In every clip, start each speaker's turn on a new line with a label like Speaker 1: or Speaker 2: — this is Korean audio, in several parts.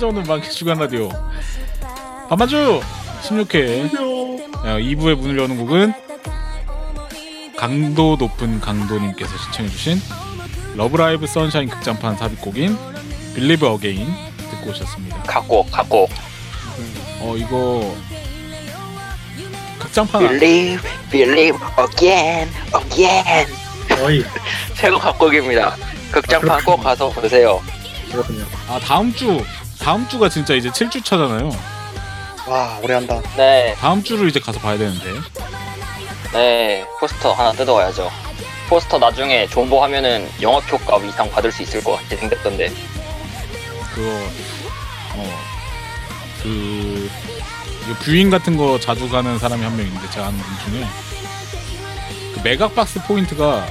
Speaker 1: 찾아오는 만기 주간 라디오 밤마주 16회 2부의 문을 여는 곡은 강도 높은 강도님께서 시청해주신 러브라이브 선샤인 극장판 삽입곡인 빌리브 어게인 듣고 오셨습니다.
Speaker 2: 갖고 갖고
Speaker 1: 어 이거 극장판 아-
Speaker 2: believe believe again again
Speaker 3: 어이.
Speaker 2: 새로 각곡입니다. 극장판 꼭 가서 보세요.
Speaker 3: 그렇군요.
Speaker 1: 아 다음 주 다음 주가 진짜 이제 7주 차잖아요.
Speaker 3: 와, 오래 한다.
Speaker 2: 네,
Speaker 1: 다음 주를 이제 가서 봐야 되는데
Speaker 2: 네 포스터 하나 뜯어와야죠. 포스터 나중에 정보하면은 영업 효과 이상 받을 수 있을 것 같이 생겼던데.
Speaker 1: 그거 어그 viewing 같은 거 자주 가는 사람이 한 명 있는데 제가 아는 분 중에 그 메가박스 포인트가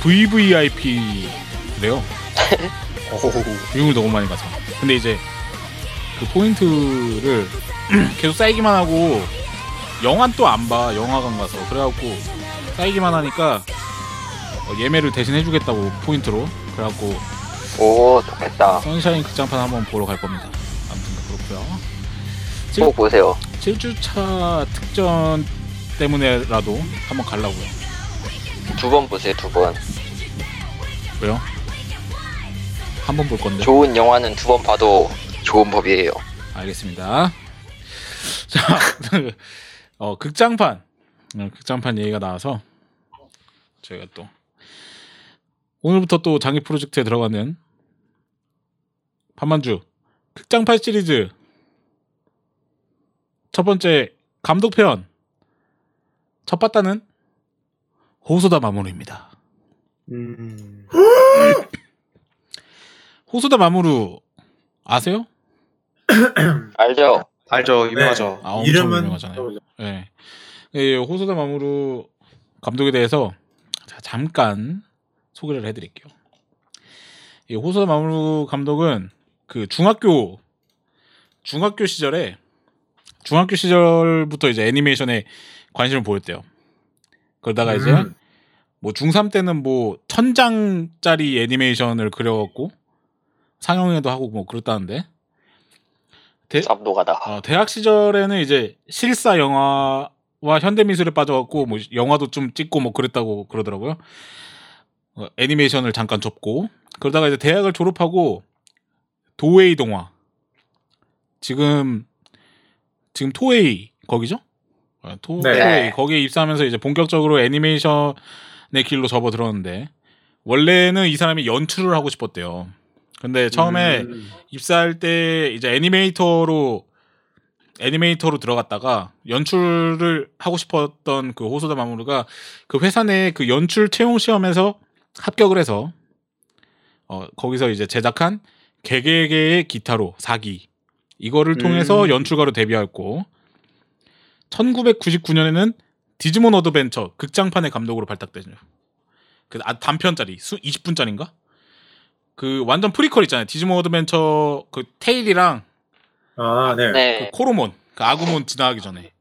Speaker 1: VVIP래요.
Speaker 3: 오호호.
Speaker 1: viewing을 너무 많이 가서. 근데 이제 그 포인트를 계속 쌓이기만 하고 영화는 또안 봐. 영화관 가서 그래갖고 쌓이기만 하니까 어, 예매를 대신 해주겠다고 포인트로 그래갖고
Speaker 2: 오 좋겠다.
Speaker 1: 선샤인 극장판 한번 보러 갈 겁니다. 아무튼 그렇고요.
Speaker 2: 꼭 보세요.
Speaker 1: 7주차 특전 때문에라도 한번 가려고요.
Speaker 2: 두 번 보세요 두 번.
Speaker 1: 왜요? 한 번 볼 건데.
Speaker 2: 좋은 영화는 두 번 봐도 좋은 법이에요.
Speaker 1: 알겠습니다. 자, 어, 극장판. 어, 극장판 얘기가 나와서 저희가 또 오늘부터 또 장기 프로젝트에 들어가는 판만주 극장판 시리즈 첫 번째 감독편 첫 바다는 호소다 마모루입니다.
Speaker 3: 음.
Speaker 1: 호소다 마모루 아세요?
Speaker 2: 알죠?
Speaker 3: 알죠. 유명하죠.
Speaker 1: 아, 엄청
Speaker 4: 이름은
Speaker 1: 유명하잖아요. 네. 예, 호소다 마모루 감독에 대해서 자, 잠깐 소개를 해드릴게요. 이 호소다 마모루 감독은 그 중학교 중학교 시절에 중학교 시절부터 이제 애니메이션에 관심을 보였대요. 그러다가 이제
Speaker 4: 음.
Speaker 1: 뭐 중3 때는 뭐 천장짜리 애니메이션을 그려갖고 상영회도 하고 뭐 그랬다는데 대,
Speaker 2: 쌉노가다.
Speaker 1: 어, 대학 시절에는 이제 실사 영화와 현대 미술에 빠져갖고 뭐 영화도 좀 찍고 뭐 그랬다고 그러더라고요. 어, 애니메이션을 잠깐 접고 그러다가 이제 대학을 졸업하고 도웨이 동화 지금 지금 토웨이 거기죠? 어, 토,
Speaker 4: 네.
Speaker 1: 토웨이 거기에 입사하면서 이제 본격적으로 애니메이션의 길로 접어들었는데 원래는 이 사람이 연출을 하고 싶었대요. 근데 처음에
Speaker 4: 음.
Speaker 1: 입사할 때 이제 애니메이터로 애니메이터로 들어갔다가 연출을 하고 싶었던 그 호소다 마무르가 그 회사 내 그 연출 채용 시험에서 합격을 해서 어 거기서 이제 제작한 게게게의 기타로 4기 이거를 통해서
Speaker 4: 음.
Speaker 1: 연출가로 데뷔했고 1999년에는 디지몬 어드벤처 극장판의 감독으로 발탁되죠. 그 아, 단편짜리 수 20분짜리인가? 그 완전 프리퀄 있잖아요. 디지몬 어드벤처 그 태일이랑
Speaker 4: 아, 네.
Speaker 2: 네.
Speaker 1: 그 코로몬 그 아구몬 지나가기 전에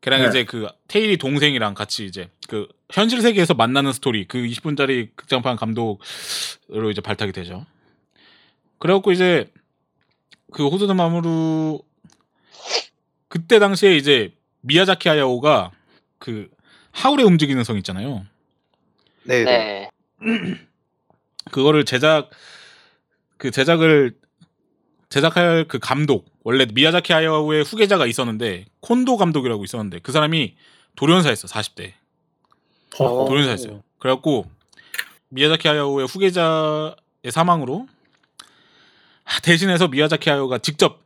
Speaker 1: 걔랑
Speaker 4: 네.
Speaker 1: 이제 그 태일이 동생이랑 같이 이제 그 현실 세계에서 만나는 스토리 그 20분짜리 극장판 감독으로 이제 발탁이 되죠. 그래갖고 이제 그 호소다 마모루 그때 당시에 이제 미야자키 하야오가 그 하울의 움직이는 성 있잖아요.
Speaker 3: 네. 네.
Speaker 2: 네.
Speaker 1: 그거를 제작 그 제작을 제작할 그 감독 원래 미야자키 하야오의 후계자가 있었는데 콘도 감독이라고 있었는데 그 사람이 돌연사했어 40대
Speaker 4: 어.
Speaker 1: 돌연사했어요. 그래갖고 미야자키 하야오의 후계자의 사망으로 하, 대신해서 미야자키 하야오가 직접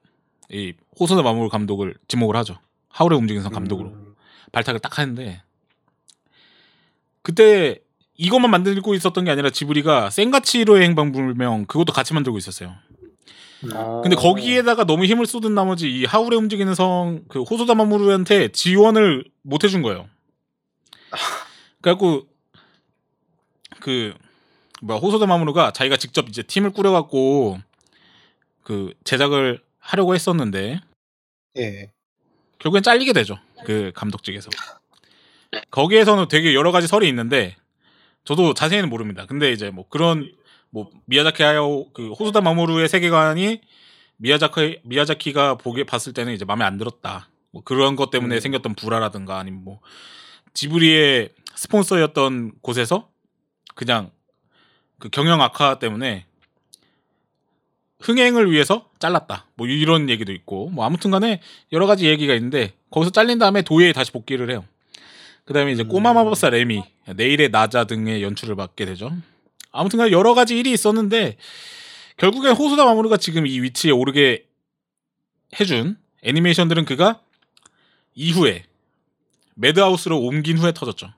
Speaker 1: 이 호소다 마모루 감독을 지목을 하죠. 하울의 움직이는 성 감독으로
Speaker 4: 음.
Speaker 1: 발탁을 딱 하는데 그때 이것만 만들고 있었던 게 아니라 지브리가 센가치로의 행방불명 그것도 같이 만들고 있었어요.
Speaker 3: 어.
Speaker 1: 근데 거기에다가 너무 힘을 쏟은 나머지 이 하울의 움직이는 성 그 호소다 마모루한테 지원을 못 해준 거예요. 그래갖고 그 뭐야 호소다 마모루가 자기가 직접 이제 팀을 꾸려갖고 그 제작을 하려고 했었는데
Speaker 3: 예.
Speaker 1: 결국엔 잘리게 되죠. 그 감독 측에서. 거기에서는 되게 여러 가지 설이 있는데 저도 자세히는 모릅니다. 근데 이제 뭐 그런 뭐 미야자키 하야오 그 호소다 마모루의 세계관이 미야자키 미야자키가 보게 봤을 때는 이제 마음에 안 들었다. 뭐 그런 것 때문에
Speaker 3: 음.
Speaker 1: 생겼던 불화라든가 아니면 뭐 지브리의 스폰서였던 곳에서 그냥 그 경영 악화 때문에 흥행을 위해서 잘랐다. 뭐 이런 얘기도 있고 뭐 아무튼간에 여러 가지 얘기가 있는데 거기서 잘린 다음에 도예에 다시 복귀를 해요. 그다음에 이제 꼬마 마법사 레미, 내일의 나자 등의 연출을 맡게 되죠. 아무튼간에 여러 가지 일이 있었는데 결국엔 호소다 마모루가 지금 이 위치에 오르게 해준 애니메이션들은 그가 이후에 매드하우스로 옮긴 후에 터졌죠.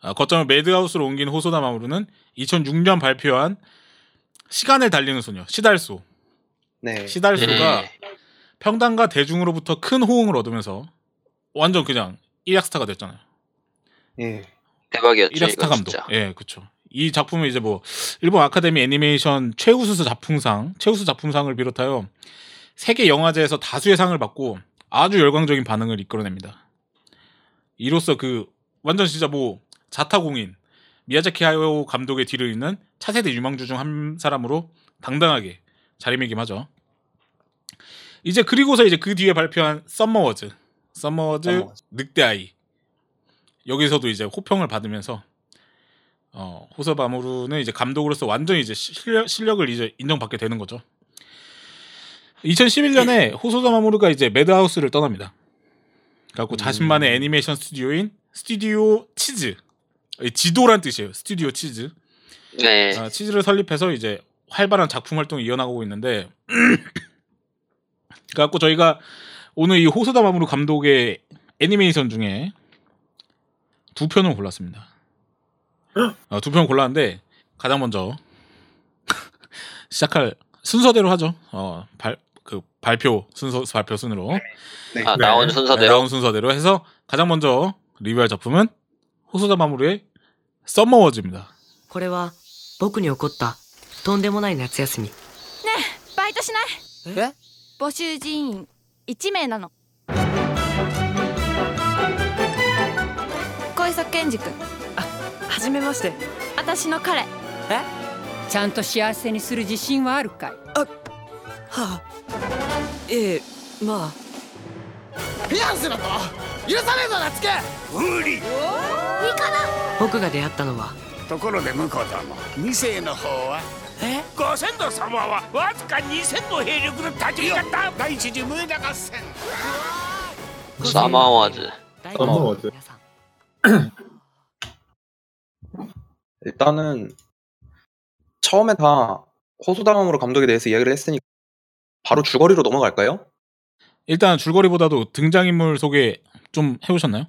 Speaker 1: 아, 거점을 매드하우스로 옮긴 호소다 마모루는 2006년 발표한 시간을 달리는 소녀 시달소
Speaker 3: 네.
Speaker 1: 시달소가
Speaker 2: 네.
Speaker 1: 평단과 대중으로부터 큰 호응을 얻으면서 완전 그냥 1약 스타가 됐잖아요.
Speaker 3: 예.
Speaker 2: 대박이었죠.
Speaker 1: 1약 스타
Speaker 2: 이거
Speaker 1: 감독.
Speaker 2: 진짜.
Speaker 1: 예, 그렇죠. 이 작품은 이제 뭐 일본 아카데미 애니메이션 최우수 작품상, 최우수 작품상을 비롯하여 세계 영화제에서 다수의 상을 받고 아주 열광적인 반응을 이끌어냅니다. 이로써 그 완전 진짜 뭐 자타공인 미야자키 하야오 감독의 뒤를 잇는 차세대 유망주 중 한 사람으로 당당하게 자리매김하죠. 이제 그리고서 이제 그 뒤에 발표한 썸머워즈, 썸머워즈. 늑대 아이 여기서도 이제 호평을 받으면서 어, 호소다 마모루는 이제 감독으로서 완전히 이제 실력, 실력을 이제 인정받게 되는 거죠. 2011년에 호소다마모루가 이제 매드하우스를 떠납니다. 그래갖고 자신만의 애니메이션 스튜디오인 스튜디오 치즈 이 지도란 뜻이에요. 스튜디오 치즈
Speaker 2: 네.
Speaker 1: 아, 치즈를 설립해서 이제 활발한 작품 활동을 이어나가고 있는데 그래갖고 저희가 오늘 이 호소다 마무루 감독의 애니메이션 중에 두 편을 골랐습니다. 어, 두 편을 골랐는데 가장 먼저 시작할 순서대로 하죠. 어, 발, 그 발표 순서 발표 순으로
Speaker 3: 네.
Speaker 2: 아,
Speaker 4: 네.
Speaker 2: 나온
Speaker 1: 네,
Speaker 2: 순서대로
Speaker 1: 나온 순서대로 해서 가장 먼저 리뷰할 작품은 호소다 마무루의 썸머워즈입니다.
Speaker 5: これは僕に起こったとんでもない夏休み
Speaker 6: バイトしない
Speaker 5: え
Speaker 6: 募集人員 1名なの。小磯健二君
Speaker 5: はじめまして。
Speaker 6: 私の彼。
Speaker 7: ちゃんと幸せにする自信はあるかい？
Speaker 5: はあ。ええまあ。
Speaker 8: フィアンセだと？許さねえぞ夏樹無理。
Speaker 5: 僕が出会ったのは。
Speaker 8: ところで婿殿二世の方は？
Speaker 5: え
Speaker 8: ご先祖様はわずか2000の兵力で立ち上がった第一次ムエダ合戦
Speaker 2: 사마와즈
Speaker 5: 大
Speaker 4: サマーワーズ
Speaker 5: 皆さん
Speaker 3: 일단은 처음에 다 호소다마모로 감독에 대해서 이야기를 했으니까 바로 줄거리로 넘어갈까요?
Speaker 1: 일단 줄거리보다도 등장인물 소개 좀 해보셨나요?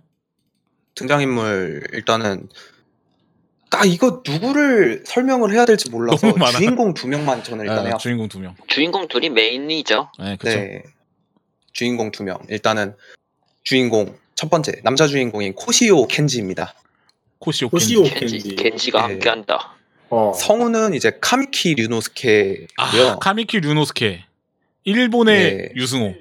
Speaker 3: 등장인물 일단은 아 이거 누구를 설명을 해야 될지 몰라서
Speaker 1: 너무 많아요.
Speaker 3: 주인공 두 명만 저는 일단
Speaker 1: 아,
Speaker 3: 해요.
Speaker 1: 주인공 두 명.
Speaker 2: 주인공 둘이 메인이죠.
Speaker 1: 네, 그렇죠.
Speaker 3: 네. 주인공 두 명. 일단은 주인공 첫 번째 남자 주인공인 코시오 켄지입니다.
Speaker 1: 코시오
Speaker 4: 코시오
Speaker 1: 켄지.
Speaker 2: 켄지,
Speaker 4: 켄지.
Speaker 2: 켄지가
Speaker 3: 네.
Speaker 2: 함께한다.
Speaker 4: 어.
Speaker 3: 성우는 이제 카미키 류노스케고요.
Speaker 1: 아, 카미키 류노스케. 일본의
Speaker 3: 네.
Speaker 1: 유승호.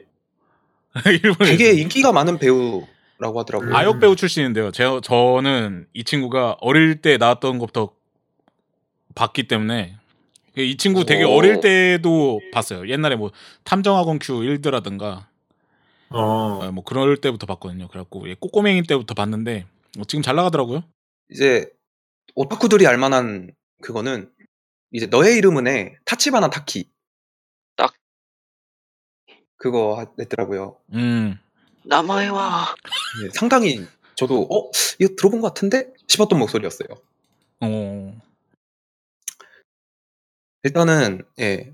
Speaker 1: 일본의
Speaker 3: 되게
Speaker 1: 유승호.
Speaker 3: 인기가 많은 배우 라고 하더라고요.
Speaker 1: 아역 배우 출신인데요. 제, 저는 이 친구가 어릴 때 나왔던 것부터 봤기 때문에 이 친구 되게
Speaker 3: 오.
Speaker 1: 어릴 때도 봤어요. 옛날에 뭐 탐정학원 큐 1드라든가
Speaker 4: 어.
Speaker 1: 어, 뭐 그럴 때부터 봤거든요. 그래갖고 예, 꼬꼬맹이 때부터 봤는데 어, 지금 잘 나가더라고요.
Speaker 3: 이제 오타쿠들이 알만한 그거는 이제 너의 이름은에 타치바나 타키
Speaker 2: 딱.
Speaker 3: 그거 하- 냈더라고요.
Speaker 1: 음,
Speaker 2: 남아와.
Speaker 3: 네, 상당히 저도 어 이거 들어본 것 같은데 싶었던 목소리였어요.
Speaker 1: 어,
Speaker 3: 일단은 예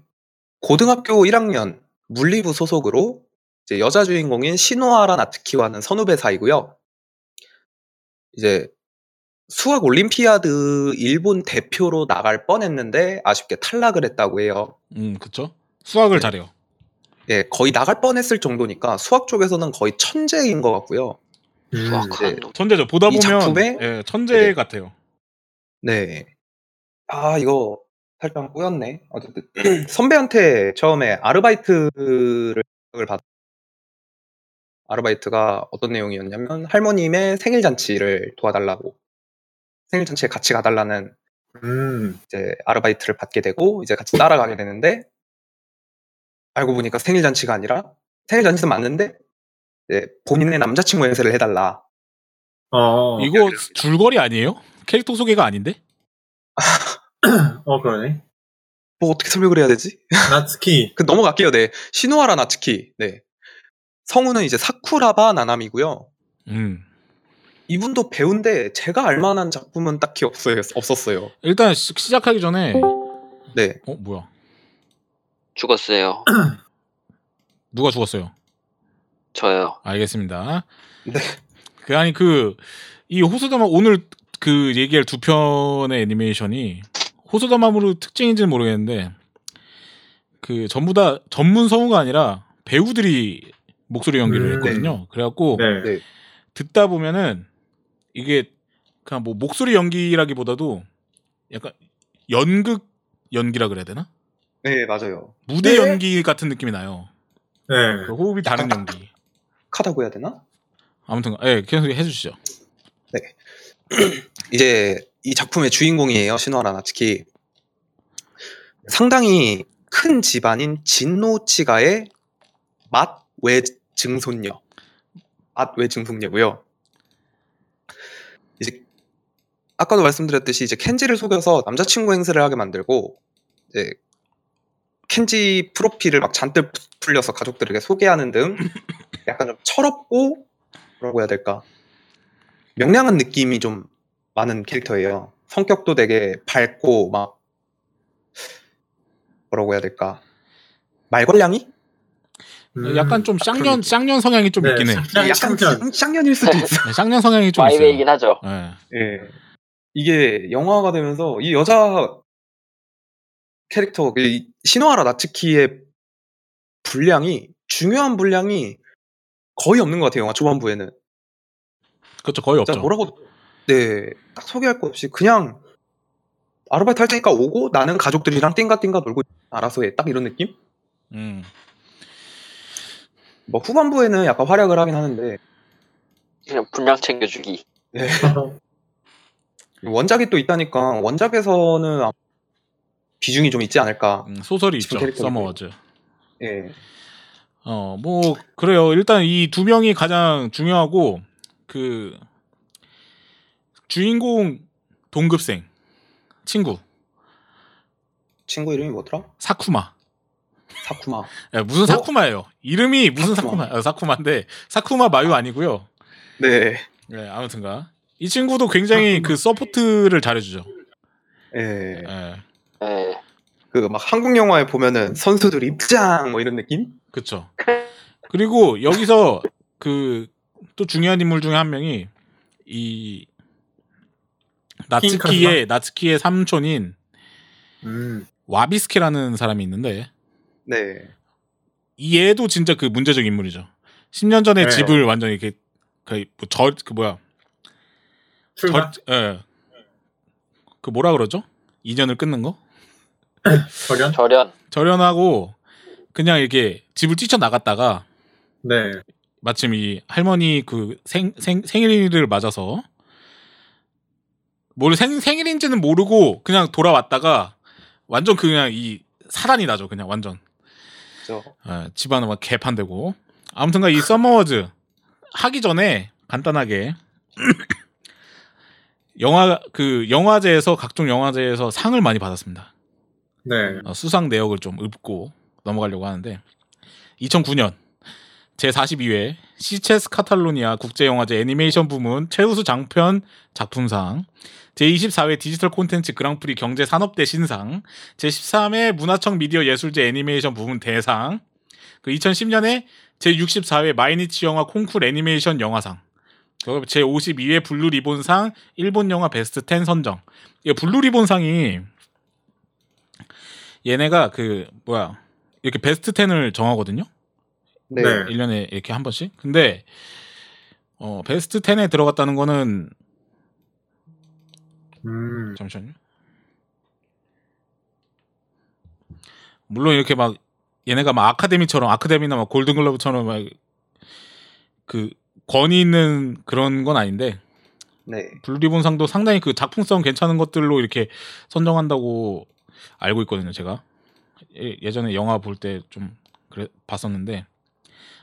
Speaker 3: 고등학교 1학년 물리부 소속으로 이제 여자 주인공인 시노하라 나츠키와는 선후배 사이고요. 이제 수학 올림피아드 일본 대표로 나갈 뻔했는데 아쉽게 탈락을 했다고 해요.
Speaker 1: 음, 그쵸. 수학을
Speaker 3: 네.
Speaker 1: 잘해요.
Speaker 3: 예, 거의 나갈 뻔했을 정도니까 수학 쪽에서는 거의 천재인 것 같고요.
Speaker 4: 음.
Speaker 3: 네.
Speaker 2: 놈.
Speaker 1: 천재죠. 보다
Speaker 3: 이
Speaker 1: 보면
Speaker 3: 작품에
Speaker 1: 예, 천재
Speaker 3: 네.
Speaker 1: 같아요.
Speaker 3: 네. 아, 이거 살짝 꼬였네. 어쨌든 선배한테 처음에 아르바이트를 받 아르바이트가 어떤 내용이었냐면 할머님의 생일 잔치를 도와달라고 생일 잔치에 같이 가달라는
Speaker 4: 음.
Speaker 3: 이제 아르바이트를 받게 되고 이제 같이 따라가게 되는데 알고 보니까 생일 잔치가 아니라 생일 잔치는 맞는데 이제 본인의 남자친구 행세를 해달라.
Speaker 4: 어.
Speaker 1: 이거 줄거리 아니에요? 캐릭터 소개가 아닌데?
Speaker 4: 어, 그러네.
Speaker 3: 뭐 어떻게 설명을 해야 되지?
Speaker 4: 나츠키.
Speaker 3: 그 넘어갈게요. 네. 시노하라 나츠키. 네. 성우는 이제 사쿠라바 나나미고요.
Speaker 1: 음.
Speaker 3: 이분도 배우인데 제가 알만한 작품은 딱히 없어요. 없었어요.
Speaker 1: 일단 시, 시작하기 전에
Speaker 3: 네.
Speaker 1: 어 뭐야?
Speaker 2: 죽었어요.
Speaker 1: 누가 죽었어요?
Speaker 2: 저요.
Speaker 1: 알겠습니다.
Speaker 3: 네.
Speaker 1: 그 아니 그 이 호소다마 오늘 그 얘기할 두 편의 애니메이션이 호소다마무르 특징인지는 모르겠는데 그 전부 다 전문 성우가 아니라 배우들이 목소리 연기를
Speaker 4: 음,
Speaker 1: 했거든요. 그래갖고
Speaker 4: 네.
Speaker 3: 네.
Speaker 1: 듣다 보면은 이게 그냥 뭐 목소리 연기라기보다도 약간 연극 연기라 그래야 되나?
Speaker 3: 네, 맞아요.
Speaker 1: 무대
Speaker 3: 네.
Speaker 1: 연기 같은 느낌이 나요.
Speaker 4: 네.
Speaker 1: 그 호흡이 다른 연기.
Speaker 3: 카다고 해야 되나?
Speaker 1: 아무튼 예, 계속 해주시죠.
Speaker 3: 이제 이 작품의 주인공이에요. 시노하라 나츠키. 상당히 큰 집안인 진노치가의 맛 외 증손녀. 맛 외 증손녀고요. 이제 아까도 말씀드렸듯이 이제 켄지를 속여서 남자친구 행세를 하게 만들고 이제 켄지 프로필을 막 잔뜩 풀려서 가족들에게 소개하는 등 약간 좀 철없고 뭐라고 해야 될까 명량한 느낌이 좀 많은 캐릭터예요. 성격도 되게 밝고 막 뭐라고 해야 될까 말괄량이
Speaker 4: 음.
Speaker 1: 약간 좀
Speaker 4: 그런
Speaker 1: 쌍년. 쌍년 성향이 좀
Speaker 4: 네,
Speaker 1: 있긴 해.
Speaker 4: 쌍-
Speaker 3: 약간
Speaker 4: 쌍년.
Speaker 3: 쌍- 쌍년 일 수도 있어.
Speaker 1: 네, 쌍년 성향이 좀 있어요.
Speaker 2: 마이웨이긴 하죠.
Speaker 1: 예.
Speaker 3: 예. 이게 영화가 되면서 이 여자 캐릭터 이 시노하라 나츠키의 분량이 중요한 분량이 거의 없는 것 같아요. 영화 초반부에는.
Speaker 1: 그렇죠. 거의 없죠.
Speaker 3: 뭐라고 네, 딱 소개할 거 없이 그냥 아르바이트 할 테니까 오고 나는 가족들이랑 띵가띵가 놀고 알아서 해. 딱 이런 느낌?
Speaker 1: 음.
Speaker 3: 뭐 후반부에는 약간 활약을 하긴 하는데
Speaker 2: 그냥 분량 챙겨주기.
Speaker 3: 네. 원작이 또 있다니까 원작에서는 아마 비중이 좀 있지 않을까.
Speaker 1: 음, 소설이 있죠. 서머워즈.
Speaker 3: 예.
Speaker 1: 어, 뭐 그래요. 일단 이 두 명이 가장 중요하고 그 주인공 동급생 친구
Speaker 3: 친구 이름이 뭐더라?
Speaker 1: 사쿠마.
Speaker 3: 사쿠마.
Speaker 1: 예, 무슨 사쿠마예요? 이름이 무슨
Speaker 3: 사쿠마.
Speaker 1: 사쿠마? 어, 사쿠마인데 사쿠마 마유 아니고요.
Speaker 3: 네.
Speaker 1: 예, 아무튼가 이 친구도 굉장히 그 서포트를 잘해 주죠.
Speaker 3: 예.
Speaker 1: 예,
Speaker 2: 예.
Speaker 3: 그막 한국 영화에 보면은 선수들 입장 뭐 이런 느낌?
Speaker 1: 그쵸. 그리고 여기서 그 또 중요한 인물 중에 한 명이 이 나츠키의 나츠키의 삼촌인
Speaker 4: 음.
Speaker 1: 와비스케라는 사람이 있는데
Speaker 3: 네.
Speaker 1: 이 얘도 진짜 그 문제적 인물이죠. 10년 전에
Speaker 4: 네.
Speaker 1: 집을 완전히 이렇게 그저그 뭐야
Speaker 4: 출마.
Speaker 1: 저, 예. 그 뭐라 그러죠? 인연을 끊는 거?
Speaker 4: 절연.
Speaker 2: 절연.
Speaker 1: 절연하고 그냥 이렇게 집을 뛰쳐 나갔다가
Speaker 4: 네.
Speaker 1: 마침 이 할머니 그 생, 생, 생일을 맞아서 뭘 생, 생일인지는 모르고 그냥 돌아왔다가 완전 그냥 이 사단이 나죠 그냥 완전
Speaker 3: 그죠.
Speaker 1: 예, 집안은 막 개판되고 아무튼간 이 서머워즈 하기 전에 간단하게 영화 그 영화제에서 각종 영화제에서 상을 많이 받았습니다.
Speaker 4: 네.
Speaker 1: 어, 수상 내역을 좀 읊고 넘어가려고 하는데 2009년 제 42회 시체스 카탈로니아 국제영화제 애니메이션 부문 최우수 장편 작품상 제 24회 디지털 콘텐츠 그랑프리 경제산업대신상 제 13회 문화청 미디어 예술제 애니메이션 부문 대상 그 2010년에 제 64회 마이니치 영화 콩쿨 애니메이션 영화상 그리고 제 52회 블루 리본상 일본 영화 베스트 10 선정 이 블루 리본상이 얘네가 그 뭐야 이렇게 베스트 10을 정하거든요.
Speaker 3: 네.
Speaker 4: 네.
Speaker 1: 1년에 이렇게 한 번씩. 근데 어 베스트 10에 들어갔다는 거는
Speaker 4: 음.
Speaker 1: 잠시만요. 물론 이렇게 막 얘네가 막 아카데미처럼 아카데미나 막 골든글러브처럼 막 그 권위 있는 그런 건 아닌데
Speaker 3: 네.
Speaker 1: 블루리본상도 상당히 그 작품성 괜찮은 것들로 이렇게 선정한다고 알고 있거든요, 제가. 예- 예전에 영화 볼 때 좀 그래 봤었는데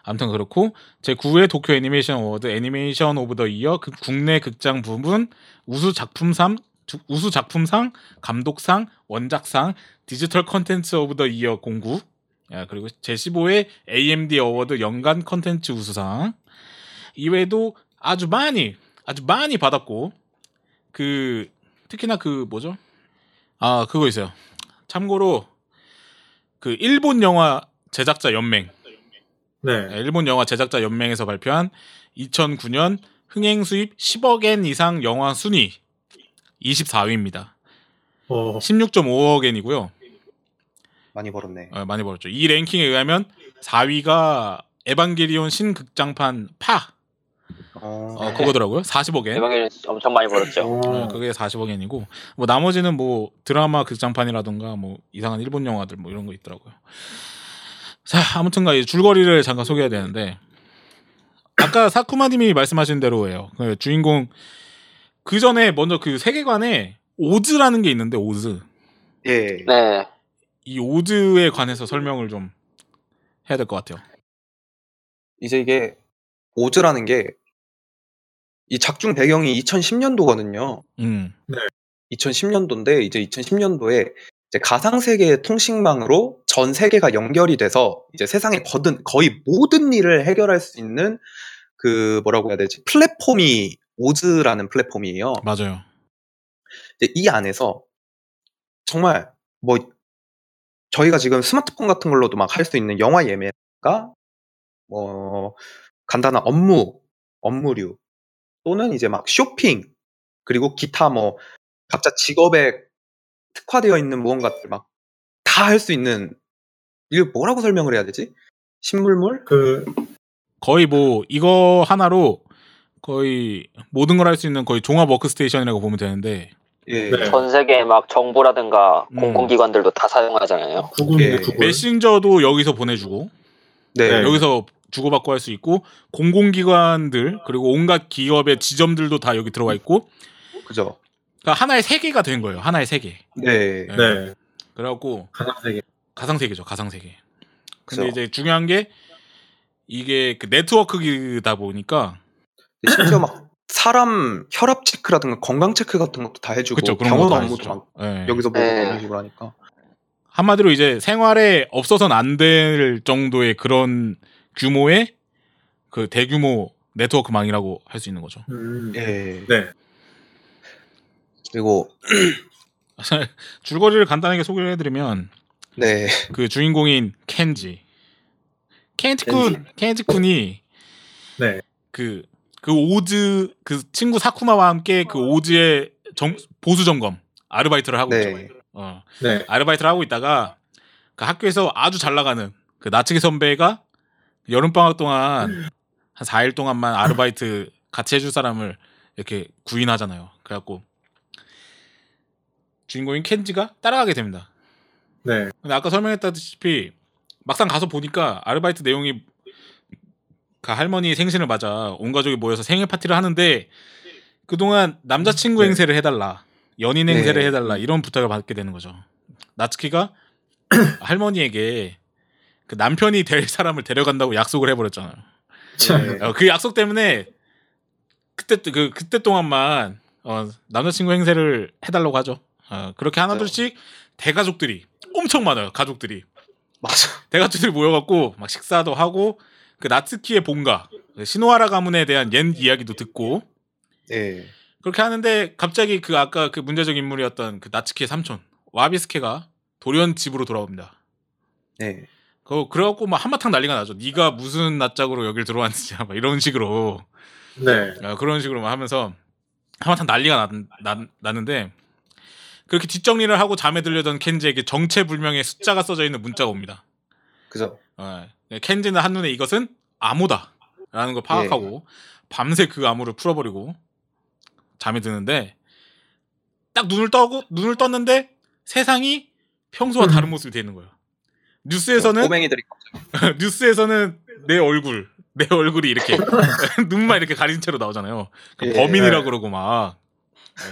Speaker 1: 아무튼 그렇고 제 9회 도쿄 애니메이션 어워드 Animation of the Year 그 국내 극장 부문 우수 작품상 주- 우수 작품상 감독상 원작상 Digital Contents of the Year 09 야, 그리고 제 15회 AMD 어워드 연간 컨텐츠 우수상 이외에도 아주 많이 아주 많이 받았고 그 특히나 그 뭐죠? 아 그거 있어요. 참고로 그 일본 영화 제작자 연맹,
Speaker 4: 네.
Speaker 1: 네, 일본 영화 제작자 연맹에서 발표한 2009년 흥행 수입 10억엔 이상 영화 순위 24위입니다.
Speaker 4: 어.
Speaker 1: 16.5억엔이고요.
Speaker 3: 많이 벌었네.
Speaker 1: 어, 많이 벌었죠. 이 랭킹에 의하면 4위가 에반게리온 신극장판 파
Speaker 3: 어,
Speaker 1: 어, 그거더라고요. 40억엔.
Speaker 2: 대박이 엄청 많이 벌었죠.
Speaker 1: 어,
Speaker 4: 어.
Speaker 1: 그게 40억엔이고 뭐 나머지는 뭐 드라마 극장판이라던가 뭐 이상한 일본 영화들 뭐 이런 거 있더라고요. 자 아무튼가 이 줄거리를 잠깐 소개해야 되는데 아까 사쿠마님이 말씀하신 대로예요. 그 주인공 그 전에 먼저 그 세계관에 오즈라는 게 있는데 오즈
Speaker 3: 예.
Speaker 2: 네.
Speaker 1: 이 오즈에 관해서 설명을 좀 해야 될 것 같아요.
Speaker 3: 이제 이게 오즈라는 게 이 작중 배경이 2010년도거든요.
Speaker 1: 음
Speaker 3: 2010년도인데 이제 2010년도에 이제 가상 세계의 통신망으로 전 세계가 연결이 돼서 이제 세상의 거든 거의 모든 일을 해결할 수 있는 그 뭐라고 해야 되지 플랫폼이 오즈라는 플랫폼이에요.
Speaker 1: 맞아요.
Speaker 3: 이제 이 안에서 정말 뭐 저희가 지금 스마트폰 같은 걸로도 막 할 수 있는 영화 예매가 뭐 간단한 업무 업무류 또는 이제 막 쇼핑 그리고 기타 뭐 각자 직업에 특화되어 있는 무언가들 막 다 할 수 있는 이걸 뭐라고 설명을 해야 되지? 신문물?
Speaker 4: 그
Speaker 1: 거의 뭐 이거 하나로 거의 모든 걸 할 수 있는 거의 종합 워크스테이션이라고 보면 되는데
Speaker 3: 예.
Speaker 4: 네.
Speaker 2: 전 세계 막 정부라든가
Speaker 1: 음.
Speaker 2: 공공기관들도 다 사용하잖아요.
Speaker 3: 예.
Speaker 4: 구글.
Speaker 1: 메신저도 여기서 보내주고
Speaker 3: 네.
Speaker 4: 네.
Speaker 1: 여기서 주고받고 할 수 있고 공공기관들 그리고 온갖 기업의 지점들도 다 여기 들어가 있고
Speaker 3: 그죠?
Speaker 1: 그러니까 하나의 세계가 된 거예요. 하나의 세계.
Speaker 3: 네.
Speaker 1: 네.
Speaker 4: 네.
Speaker 1: 그래갖고
Speaker 4: 가상 세계.
Speaker 1: 가상 세계죠. 가상 세계. 근데
Speaker 3: 그죠.
Speaker 1: 이제 중요한 게 이게 그 네트워크이다 보니까
Speaker 3: 심지어 막 사람 혈압 체크라든가 건강 체크 같은 것도 다 해주고
Speaker 1: 그쵸 그런
Speaker 3: 병원 업무도 막
Speaker 1: 네.
Speaker 3: 여기서 보고
Speaker 2: 네.
Speaker 3: 그런 식으로 하니까
Speaker 1: 한마디로 이제 생활에 없어서는 안 될 정도의 그런 규모의 그 대규모 네트워크망이라고 할 수 있는 거죠.
Speaker 4: 음.
Speaker 3: 예.
Speaker 4: 네.
Speaker 3: 그리고
Speaker 1: 줄거리를 간단하게 소개를 해드리면
Speaker 3: 네.
Speaker 1: 그 주인공인 켄지, 켄지군, 켄지군이
Speaker 4: 네.
Speaker 1: 그, 그 오즈, 그 친구 사쿠마와 함께 그 오즈의 점, 보수 점검, 아르바이트를 하고 있죠.
Speaker 3: 네.
Speaker 1: 어,
Speaker 4: 네.
Speaker 1: 아르바이트를 하고 있다가 그 학교에서 아주 잘 나가는 그 나츠기 선배가 여름방학 동안 한 4일 동안만 아르바이트 같이 해줄 사람을 이렇게 구인하잖아요. 그래갖고 주인공인 켄지가 따라가게 됩니다.
Speaker 4: 네.
Speaker 1: 근데 아까 설명했다시피 막상 가서 보니까 아르바이트 내용이 그 할머니 생신을 맞아 온 가족이 모여서 생일 파티를 하는데 그동안 남자친구
Speaker 4: 네.
Speaker 1: 행세를 해달라 연인 행세를
Speaker 3: 네.
Speaker 1: 해달라 이런 부탁을 받게 되는 거죠 나츠키가 할머니에게 그그 남편이 될 사람을 데려간다고 약속을 해버렸잖아요.
Speaker 3: 네.
Speaker 1: 어, 그 약속 때문에 그때 그 그때 동안만 어, 남자친구 행세를 해달라고 하죠. 어, 그렇게 하나둘씩 대가족들이 엄청 많아요. 가족들이
Speaker 3: 맞아.
Speaker 1: 대가족들이 모여갖고 막 식사도 하고 그 나츠키의 본가 그 시노하라 가문에 대한 옛 이야기도 듣고
Speaker 3: 예.
Speaker 1: 그렇게 하는데 갑자기 그 아까 그 문제적 인물이었던 그 나츠키의 삼촌 와비스케가 도련 집으로 돌아옵니다.
Speaker 3: 네.
Speaker 1: 그 그래갖고 막 한바탕 난리가 나죠. 네가 무슨 낯짝으로 여길 들어왔느냐 막 이런 식으로
Speaker 4: 네.
Speaker 1: 어, 그런 식으로 막 하면서 한바탕 난리가 나, 나, 나는데 그렇게 뒷정리를 하고 잠에 들려던 켄지에게 정체불명의 숫자가 써져 있는 문자가 옵니다.
Speaker 3: 그죠.
Speaker 1: 어, 켄지는 한눈에 이것은 암호다라는 걸 파악하고 밤새 그 암호를 풀어버리고 잠이 드는데 딱 눈을 떠고 눈을 떴는데 세상이 평소와 다른 모습이 되는 거예요. 뉴스에서는
Speaker 3: 꼬맹이들이.
Speaker 1: 뉴스에서는 내 얼굴 내 얼굴이 이렇게 눈만 이렇게 가린 채로 나오잖아요. 그
Speaker 3: 예.
Speaker 1: 범인이라 그러고 막 네.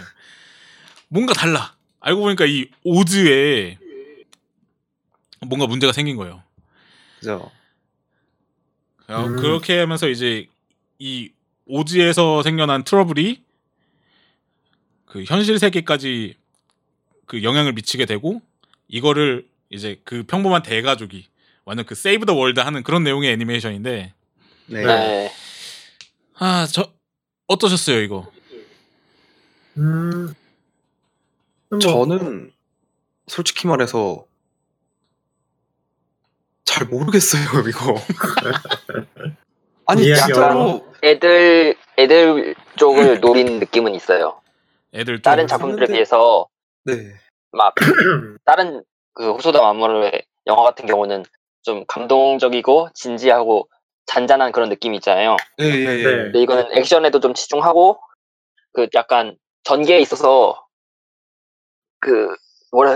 Speaker 1: 뭔가 달라. 알고 보니까 이 오즈에 뭔가 문제가 생긴 거예요.
Speaker 3: 그죠.
Speaker 1: 어,
Speaker 4: 음.
Speaker 1: 그렇게 하면서 이제 이 오즈에서 생겨난 트러블이 그 현실 세계까지 그 영향을 미치게 되고 이거를 이제 그 평범한 대가족이 완전 그 세이브 더 월드 하는 그런 내용의 애니메이션인데
Speaker 3: 네.
Speaker 2: 네.
Speaker 1: 아 저 어떠셨어요 이거?
Speaker 4: 음. 뭐,
Speaker 3: 저는 솔직히 말해서 잘 모르겠어요 이거. 아니 진짜로
Speaker 2: 애들 애들 쪽을 노린 느낌은 있어요.
Speaker 1: 애들 좀
Speaker 2: 다른 작품들에
Speaker 3: 했는데-
Speaker 2: 비해서
Speaker 3: 네.
Speaker 2: 막 다른 그 호소다 마모르의 영화 같은 경우는 좀 감동적이고 진지하고 잔잔한 그런 느낌이 있잖아요.
Speaker 3: 예, 예, 예.
Speaker 4: 네.
Speaker 2: 근데 이거는 액션에도 좀 치중하고 그 약간 전개에 있어서 그 뭐라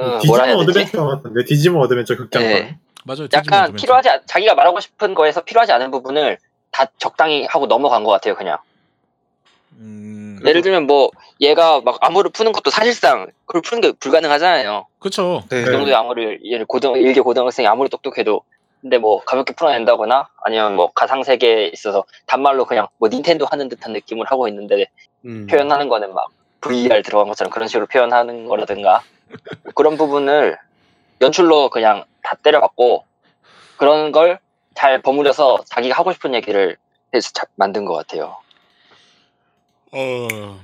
Speaker 2: 음, 뭐라 해야
Speaker 4: 디지몬? 어드벤처 같은데 디지몬 어드벤처 극장판.
Speaker 2: 네.
Speaker 1: 맞아요.
Speaker 2: 약간
Speaker 1: 디지몬
Speaker 2: 필요하지 않- 자기가 말하고 싶은 거에서 필요하지 않은 부분을 다 적당히 하고 넘어간 것 같아요 그냥
Speaker 1: 음,
Speaker 2: 예를 들면 뭐 얘가 막 암호를 푸는 것도 사실상 그걸 푸는 게 불가능하잖아요
Speaker 1: 그쵸.
Speaker 3: 네.
Speaker 2: 그 정도의 암호를 얘를 고등 일개 고등학생이 아무리 똑똑해도 근데 뭐 가볍게 풀어낸다거나 아니면 뭐 가상 세계에 있어서 단말로 그냥 뭐 닌텐도 하는 듯한 느낌을 하고 있는데
Speaker 3: 음.
Speaker 2: 표현하는 거는 막 VR 들어간 것처럼 그런 식으로 표현하는 거라든가 뭐 그런 부분을 연출로 그냥 다 때려박고 그런 걸 잘 버무려서 자기가 하고 싶은 얘기를 해서 자- 만든 것 같아요.
Speaker 1: 어.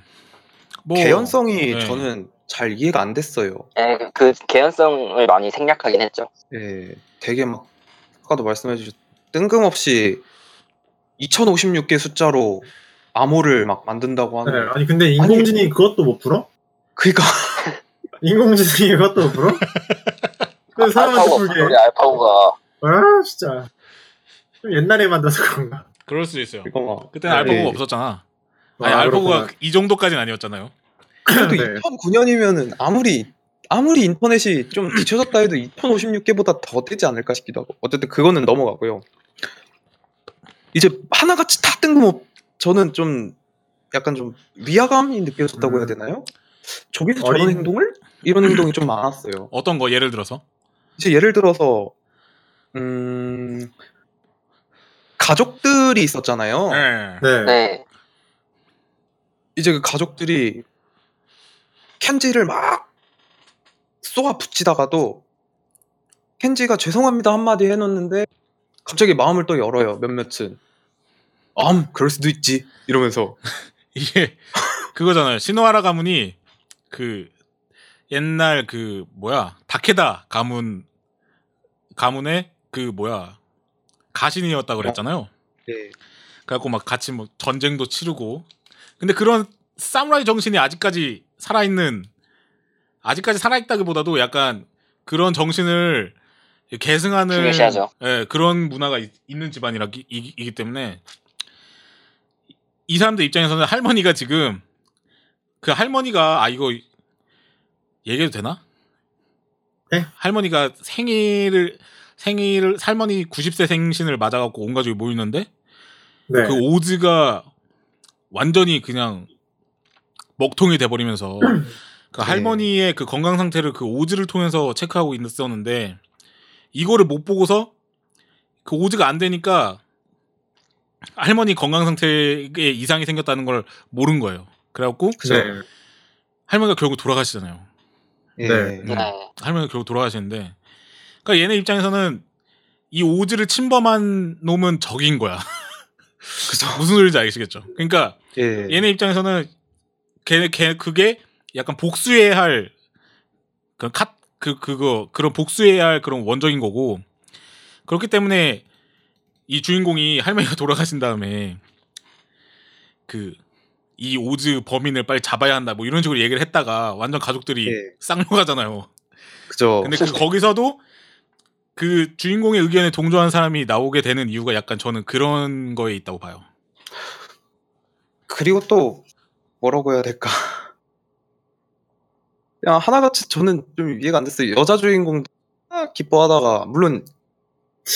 Speaker 1: 뭐
Speaker 3: 개연성이
Speaker 1: 네.
Speaker 3: 저는 잘 이해가 안 됐어요.
Speaker 2: 예, 그 개연성을 많이 생략하긴 했죠.
Speaker 3: 예, 되게 막 아까도 말씀해주셨 뜬금없이 2056개 숫자로 암호를 막 만든다고
Speaker 4: 네.
Speaker 3: 하는.
Speaker 4: 아니 근데 인공지능이 그것도 못 풀어?
Speaker 3: 그러니까
Speaker 4: 인공지능이 그것도 못 풀어? 그 사람한테
Speaker 2: 알파고
Speaker 4: 풀게.
Speaker 2: 우리 알파고가
Speaker 4: 아 진짜. 좀 옛날에 만들어서 그런가.
Speaker 1: 그럴 수도 있어요. 그때는
Speaker 4: 네.
Speaker 1: 알파고가 없었잖아. 아니
Speaker 4: 아,
Speaker 1: 알파고가
Speaker 4: 그렇구나.
Speaker 1: 이 정도까지는 아니었잖아요.
Speaker 3: 그래도
Speaker 4: 네.
Speaker 3: 2009년이면은 아무리 아무리 인터넷이 좀 뒤쳐졌다 해도 2056개보다 더 되지 않을까 싶기도 하고. 어쨌든 그거는 넘어가고요. 이제 하나같이 다 뜬금없. 저는 좀 약간 좀 위화감이 느껴졌다고 해야
Speaker 4: 음.
Speaker 3: 되나요? 저기서
Speaker 4: 어린-
Speaker 3: 저런 행동을? 이런 행동이 좀 많았어요.
Speaker 1: 어떤 거 예를 들어서
Speaker 3: 이제 예를 들어서 음 가족들이 있었잖아요.
Speaker 1: 네.
Speaker 4: 네.
Speaker 2: 네,
Speaker 3: 이제 그 가족들이 켄지를 막 쏘아 붙이다가도 켄지가 죄송합니다 한마디 해놓는데 갑자기 마음을 또 열어요 몇몇은 암 그럴 수도 있지 이러면서
Speaker 1: 이게 그거잖아요. 시노하라 가문이 그 옛날 그 뭐야 다케다 가문 가문의 그 뭐야 가신이었다 그랬잖아요.
Speaker 3: 네.
Speaker 1: 그래갖고 막 같이 뭐 전쟁도 치르고 근데 그런 사무라이 정신이 아직까지 살아있는 아직까지 살아있다기보다도 약간 그런 정신을 계승하는
Speaker 2: 중요시하죠.
Speaker 1: 예, 그런 문화가 있, 는 집안이라기 이- 이기 때문에 이 사람들 입장에서는 할머니가 지금 그 할머니가 아 이거 얘기해도 되나?
Speaker 4: 네?
Speaker 1: 할머니가 생일을 생일을 할머니 90세 생신을 맞아갖고 온 가족이 모이는데
Speaker 4: 네.
Speaker 1: 그 오즈가 완전히 그냥 먹통이 돼버리면서 그
Speaker 3: 네.
Speaker 1: 할머니의 그 건강 상태를 그 오즈를 통해서 체크하고 있었는데 이거를 못 보고서 그 오즈가 안 되니까 할머니 건강 상태에 이상이 생겼다는 걸 모른 거예요. 그래갖고?
Speaker 4: 네.
Speaker 1: 할머니가 결국 돌아가시잖아요.
Speaker 3: 예.
Speaker 4: 네.
Speaker 1: 음.
Speaker 2: 네.
Speaker 1: 할머니가 결국 돌아가시는데 그러니까 얘네 입장에서는 이 오즈를 침범한 놈은 적인 거야.
Speaker 3: 그죠?
Speaker 1: 무슨 소리인지 아시겠죠? 그러니까
Speaker 3: 예.
Speaker 1: 얘네 입장에서는 걔, 걔 그게 약간 복수해야 할 그런 카, 그 그거 그런 복수해야 할 그런 원적인 거고 그렇기 때문에 이 주인공이 할머니가 돌아가신 다음에 그 이 오즈 범인을 빨리 잡아야 한다 뭐 이런 식으로 얘기를 했다가 완전 가족들이
Speaker 3: 예.
Speaker 1: 쌍욕하잖아요.
Speaker 3: 그죠?
Speaker 1: 근데 그 거기서도 그 주인공의 의견에 동조한 사람이 나오게 되는 이유가 약간 저는 그런 거에 있다고 봐요.
Speaker 3: 그리고 또 뭐라고 해야 될까? 그냥 하나같이 저는 좀 이해가 안 됐어요. 여자 주인공 기뻐하다가 물론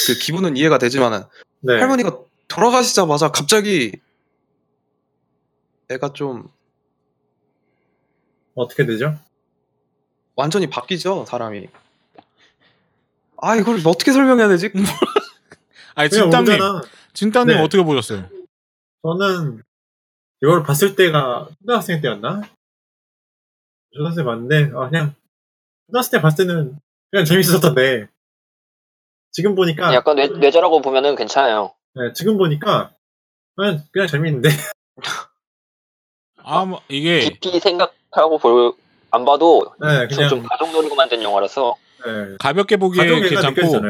Speaker 3: 그 기분은 이해가 되지만은
Speaker 4: 네.
Speaker 3: 할머니가 돌아가시자마자 갑자기 애가 좀
Speaker 4: 어떻게 되죠?
Speaker 3: 완전히 바뀌죠 사람이. 아 이걸 어떻게 설명해야 되지?
Speaker 1: 아니
Speaker 4: 그냥
Speaker 1: 진땀님. 진땀님
Speaker 4: 네.
Speaker 1: 어떻게 보셨어요?
Speaker 4: 저는 이걸 봤을 때가 초등학생 때였나? 초등학생 봤는데 아, 그냥 초등학생 때 봤을 때는 그냥 재밌었던데 지금 보니까
Speaker 2: 약간 뇌, 뇌절하고 보면은 괜찮아요.
Speaker 4: 네, 지금 보니까 그냥, 그냥 재밌는데
Speaker 1: 아, 뭐 이게
Speaker 2: 깊이 생각하고 볼, 안 봐도
Speaker 4: 네,
Speaker 2: 좀,
Speaker 4: 그냥
Speaker 2: 좀 가족 노리고 만든 영화라서
Speaker 4: 네,
Speaker 1: 가볍게 보기에 괜찮고.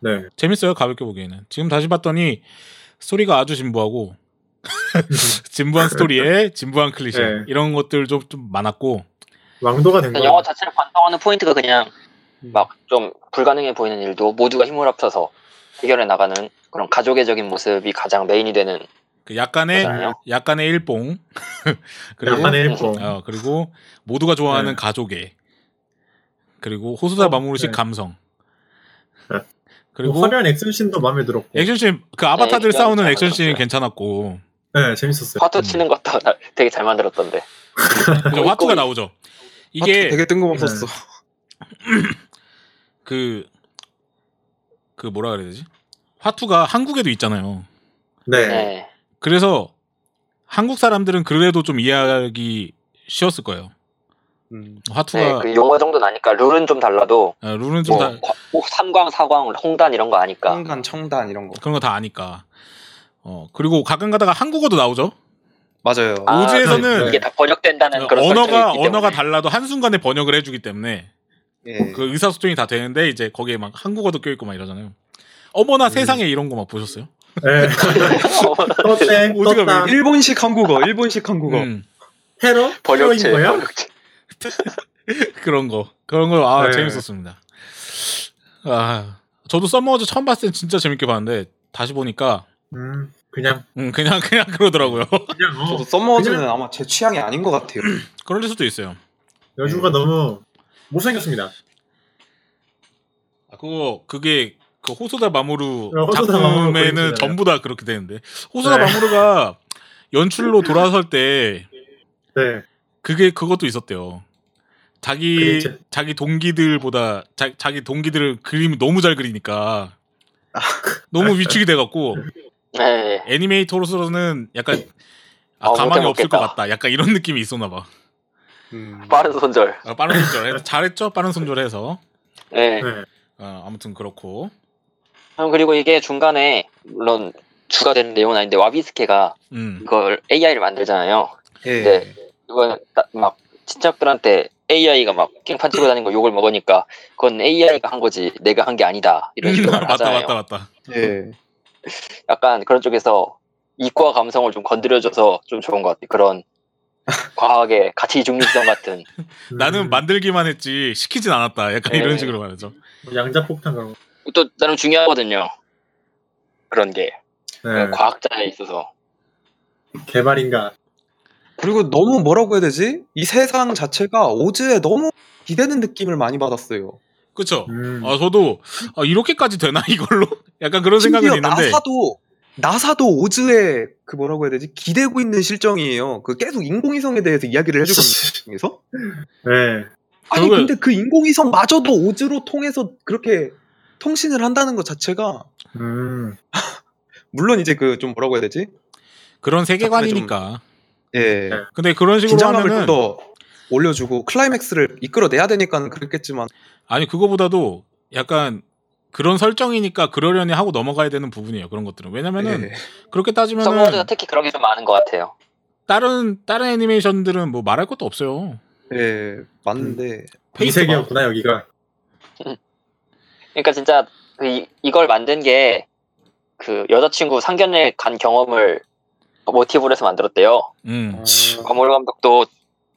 Speaker 4: 네.
Speaker 1: 재밌어요. 가볍게 보기에는 지금 다시 봤더니 스토리가 아주 진부하고 진부한 스토리에 진부한 클리셰
Speaker 4: 네.
Speaker 1: 이런 것들 좀, 좀 많았고
Speaker 4: 왕도가 된
Speaker 2: 그냥
Speaker 4: 거예요.
Speaker 2: 영화 자체를 관통하는 포인트가 그냥 막 좀 불가능해 보이는 일도 모두가 힘을 합쳐서 해결해 나가는 그런 가족애적인 모습이 가장 메인이 되는
Speaker 1: 그 약간의
Speaker 2: 거잖아요.
Speaker 1: 약간의 일봉 그리고
Speaker 4: 약간의 일본.
Speaker 1: 어, 그리고 모두가 좋아하는
Speaker 4: 네.
Speaker 1: 가족애 그리고 호수다
Speaker 4: 어,
Speaker 1: 마무르식
Speaker 4: 네.
Speaker 1: 감성
Speaker 4: 네.
Speaker 1: 그리고
Speaker 4: 화려한 액션씬도 마음에 들었고
Speaker 1: 액션씬 그 아바타들
Speaker 2: 네,
Speaker 1: 싸우는
Speaker 2: 잘
Speaker 1: 액션씬
Speaker 2: 만들었어요.
Speaker 1: 괜찮았고
Speaker 4: 네, 재밌었어요.
Speaker 2: 화투 치는 것도 나- 되게 잘 만들었던데.
Speaker 1: 그 화투가 나오죠. 이게
Speaker 3: 아, 되게 뜬금없었어.
Speaker 1: 그, 그 뭐라 그래야 되지? 화투가 한국에도 있잖아요.
Speaker 4: 네.
Speaker 2: 네.
Speaker 1: 그래서 한국 사람들은 그래도 좀 이해하기 쉬웠을 거예요.
Speaker 3: 음.
Speaker 2: 네,
Speaker 1: 화투가
Speaker 2: 그 용어 정도는 아니까 룰은 좀 달라도
Speaker 1: 어, 룰은 좀
Speaker 2: 뭐,
Speaker 1: 다,
Speaker 2: 과- 뭐 삼광, 사광, 홍단 이런 거 아니까.
Speaker 3: 청단, 청단 이런 거.
Speaker 1: 그런 거 다 아니까. 어 그리고 가끔 가다가 한국어도 나오죠.
Speaker 3: 맞아요.
Speaker 2: 아,
Speaker 1: 오즈에서는
Speaker 4: 네.
Speaker 2: 이게 다 번역된다는 그런
Speaker 1: 언어가. 언어가 달라도 한 순간에 번역을 해주기 때문에
Speaker 3: 예.
Speaker 1: 그 의사소통이 다 되는데 이제 거기에 막 한국어도 껴있고 막 이러잖아요. 어머나 세상에 이런 거 막 보셨어요?
Speaker 4: 네. 떴대,
Speaker 1: 오지가
Speaker 4: 떴다.
Speaker 1: 왜
Speaker 3: 일본식 한국어, 일본식 한국어.
Speaker 1: 음,
Speaker 4: 테러?
Speaker 2: 번역체? 번역체.
Speaker 1: 그런 거 그런 거아
Speaker 4: 네.
Speaker 1: 재밌었습니다. 아 저도 썸머워즈 처음 봤을 땐 진짜 재밌게 봤는데 다시 보니까
Speaker 4: 음, 그냥
Speaker 1: 음, 그냥 그냥 그러더라고요.
Speaker 4: 그냥 어,
Speaker 3: 저도 썸머워즈는 아마 제 취향이 아닌 것 같아요.
Speaker 1: 그럴 수도 있어요.
Speaker 4: 여주가 너무 못생겼습니다.
Speaker 1: 아, 그거 그게 그 호소다 마모루
Speaker 4: 어,
Speaker 1: 작품에는. 전부 다 그렇게 되는데 호소다
Speaker 4: 네.
Speaker 1: 마모루가 연출로 돌아설 때
Speaker 4: 네.
Speaker 1: 그게 그것도 있었대요. 자기
Speaker 4: 제-
Speaker 1: 자기 동기들보다 자, 자기 동기들을 그림이 너무 잘 그리니까 너무 위축이 돼갖고
Speaker 2: 네.
Speaker 1: 애니메이터로서는 약간 아,
Speaker 2: 아,
Speaker 1: 가망이 없을 것. 같다. 약간 이런 느낌이 있었나 봐.
Speaker 3: 음.
Speaker 2: 빠른 손절.
Speaker 1: 아, 빠른 손절 잘했죠? 빠른 손절해서
Speaker 2: 네.
Speaker 4: 네.
Speaker 1: 어, 아무튼 그렇고
Speaker 2: 음, 그리고 이게 중간에 물론 주가 되는 내용은 아닌데 와비스케가
Speaker 1: 음
Speaker 2: 이걸 AI를 만들잖아요.
Speaker 3: 예.
Speaker 2: 네. 이건 나- 막 친척들한테 AI가 막 깽판 치고 다니는 거 욕을 먹으니까 그건 AI가 한 거지 내가 한 게 아니다 이런 식으로
Speaker 1: 맞다
Speaker 2: 하잖아요.
Speaker 1: 맞다 맞다.
Speaker 3: 예.
Speaker 2: 약간 그런 쪽에서 이과 감성을 좀 건드려줘서 좀 좋은 것 같아. 그런 과학의 가치 중립성 같은.
Speaker 1: 나는
Speaker 4: 음,
Speaker 1: 만들기만 했지 시키진 않았다. 약간
Speaker 2: 네.
Speaker 1: 이런 식으로 말하죠.
Speaker 4: 뭐 양자폭탄 그런 거.
Speaker 2: 또 나름 중요하거든요. 그런 게
Speaker 4: 네.
Speaker 2: 과학자에 있어서.
Speaker 4: 개발인가.
Speaker 3: 그리고 너무 뭐라고 해야 되지? 이 세상 자체가 오즈에 너무 기대는 느낌을 많이 받았어요.
Speaker 1: 그쵸?
Speaker 4: 음.
Speaker 1: 아 저도 아, 이렇게까지 되나 이걸로? 약간 그런 생각은
Speaker 3: 심지어
Speaker 1: 있는데
Speaker 3: 나사도 나사도 오즈에 그 뭐라고 해야 되지? 기대고 있는 실정이에요. 그 계속 인공위성에 대해서 이야기를 있는 중에서
Speaker 4: 네.
Speaker 3: 아니
Speaker 1: 결국엔-
Speaker 3: 근데 그 인공위성 마저도 오즈로 통해서 그렇게 통신을 한다는 것 자체가
Speaker 4: 음.
Speaker 3: 물론 이제 그 좀 뭐라고 해야 되지?
Speaker 1: 그런 세계관이니까.
Speaker 3: 예.
Speaker 4: 네.
Speaker 1: 근데 그런 식으로
Speaker 3: 긴장감을 더 올려주고 클라이맥스를 이끌어내야 되니까는 그랬겠지만
Speaker 1: 아니 그거보다도 약간 그런 설정이니까 그러려니 하고 넘어가야 되는 부분이에요. 그런 것들은. 왜냐면은
Speaker 3: 예.
Speaker 1: 그렇게 따지면은
Speaker 2: 서머드가 특히 그런 게 좀 많은 것 같아요.
Speaker 1: 다른 다른 애니메이션들은 뭐 말할 것도 없어요.
Speaker 3: 예, 맞는데
Speaker 4: 이 세계였구나 여기가.
Speaker 2: 그러니까 진짜 그 이, 이걸 만든 게 그 여자친구 상견례 간 경험을 모티브로 해서 만들었대요.
Speaker 1: 음.
Speaker 2: 거물 감독도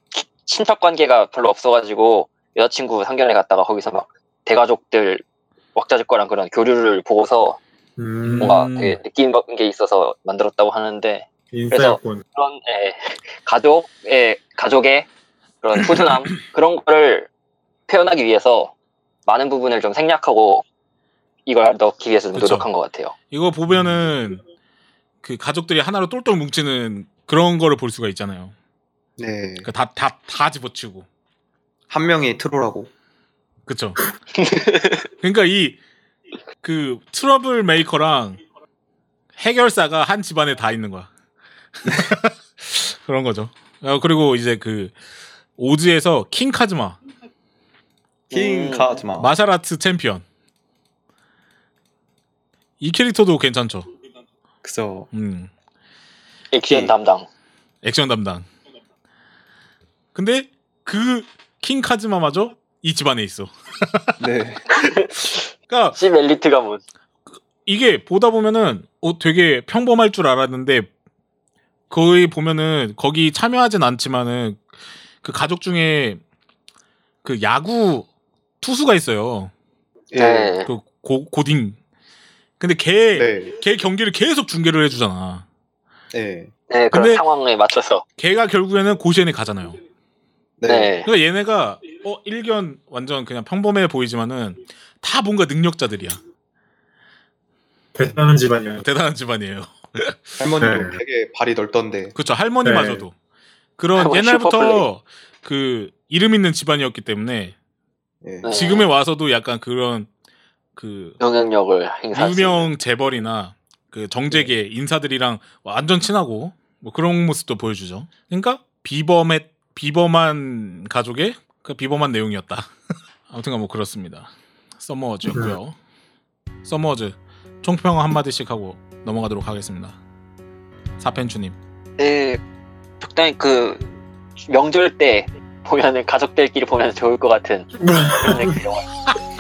Speaker 2: 치- 친척 관계가 별로 없어가지고 여자친구 상견례 갔다가 거기서 막 대가족들 왁자지껄한 그런 교류를 보고서
Speaker 4: 음.
Speaker 2: 뭔가
Speaker 1: 음.
Speaker 2: 되게 느낀 게 있어서 만들었다고 하는데
Speaker 4: 인싸였군.
Speaker 2: 그런 예, 가족의 가족의 그런 푸근함 그런 거를 표현하기 위해서 많은 부분을 좀 생략하고 이걸 넣기 위해서 좀. 노력한 것 같아요.
Speaker 1: 이거 보면은 그 가족들이 하나로 똘똘 뭉치는 그런 거를 볼 수가 있잖아요.
Speaker 3: 네.
Speaker 1: 그러니까 다다 다 집어치고.
Speaker 3: 한 명이 트롤하고
Speaker 1: 그쵸. 그러니까 이 그 트러블 메이커랑 해결사가 한 집안에 다 있는 거야. 그런 거죠. 어, 그리고 이제 그 오즈에서 킹 카즈마
Speaker 3: 킹
Speaker 2: 음.
Speaker 3: 카즈마
Speaker 1: martial art 챔피언 이 캐릭터도 괜찮죠.
Speaker 3: 그죠
Speaker 1: 음,
Speaker 2: 액션
Speaker 3: 예.
Speaker 2: 담당.
Speaker 1: 액션 담당. 근데 그 킹 카즈마마저 이 집안에 있어.
Speaker 3: 네
Speaker 1: 그러니까
Speaker 2: 씹 엘리트 가문.
Speaker 1: 이게 보다 보면은 어 되게 평범할 줄 알았는데 거의 보면은 거기 참여하진 않지만은 그 가족 중에 그 야구 투수가 있어요.
Speaker 3: 예.
Speaker 2: 네.
Speaker 1: 그 고, 고딩. 근데 걔,
Speaker 3: 네.
Speaker 1: 걔 경기를 계속 중계를 해주잖아.
Speaker 3: 네.
Speaker 2: 네, 그런
Speaker 1: 근데-
Speaker 2: 상황에 맞춰서.
Speaker 1: 걔가 결국에는 고시엔에 가잖아요.
Speaker 3: 네.
Speaker 2: 네.
Speaker 1: 그러니까 얘네가 어 일견 완전 그냥 평범해 보이지만은 다 뭔가 능력자들이야.
Speaker 4: 대단한 집안이야.
Speaker 1: 대단한 집안이에요.
Speaker 3: 할머니도
Speaker 4: 네.
Speaker 3: 되게 발이 넓던데
Speaker 1: 그렇죠. 할머니마저도 그런
Speaker 2: 할머니
Speaker 1: 옛날부터
Speaker 2: 슈퍼플레이.
Speaker 1: 그 이름 있는 집안이었기 때문에
Speaker 3: 예.
Speaker 2: 네.
Speaker 1: 지금에 와서도 약간 그런 그
Speaker 2: 영향력을 행사할.
Speaker 1: 유명 재벌이나 그 정재계 인사들이랑 완전 친하고 뭐 그런 모습도 보여주죠. 그러니까 비범의 비범한 가족의 그 비범한 내용이었다. 아무튼간 뭐 그렇습니다. 서머워즈였고요. 서머워즈 총평 한 마디씩 하고 넘어가도록 하겠습니다. 사펜추님.
Speaker 2: 네, 적당히 그 명절 때 보면은 가족들끼리 보면 좋을 것 같은 그런 그 영화.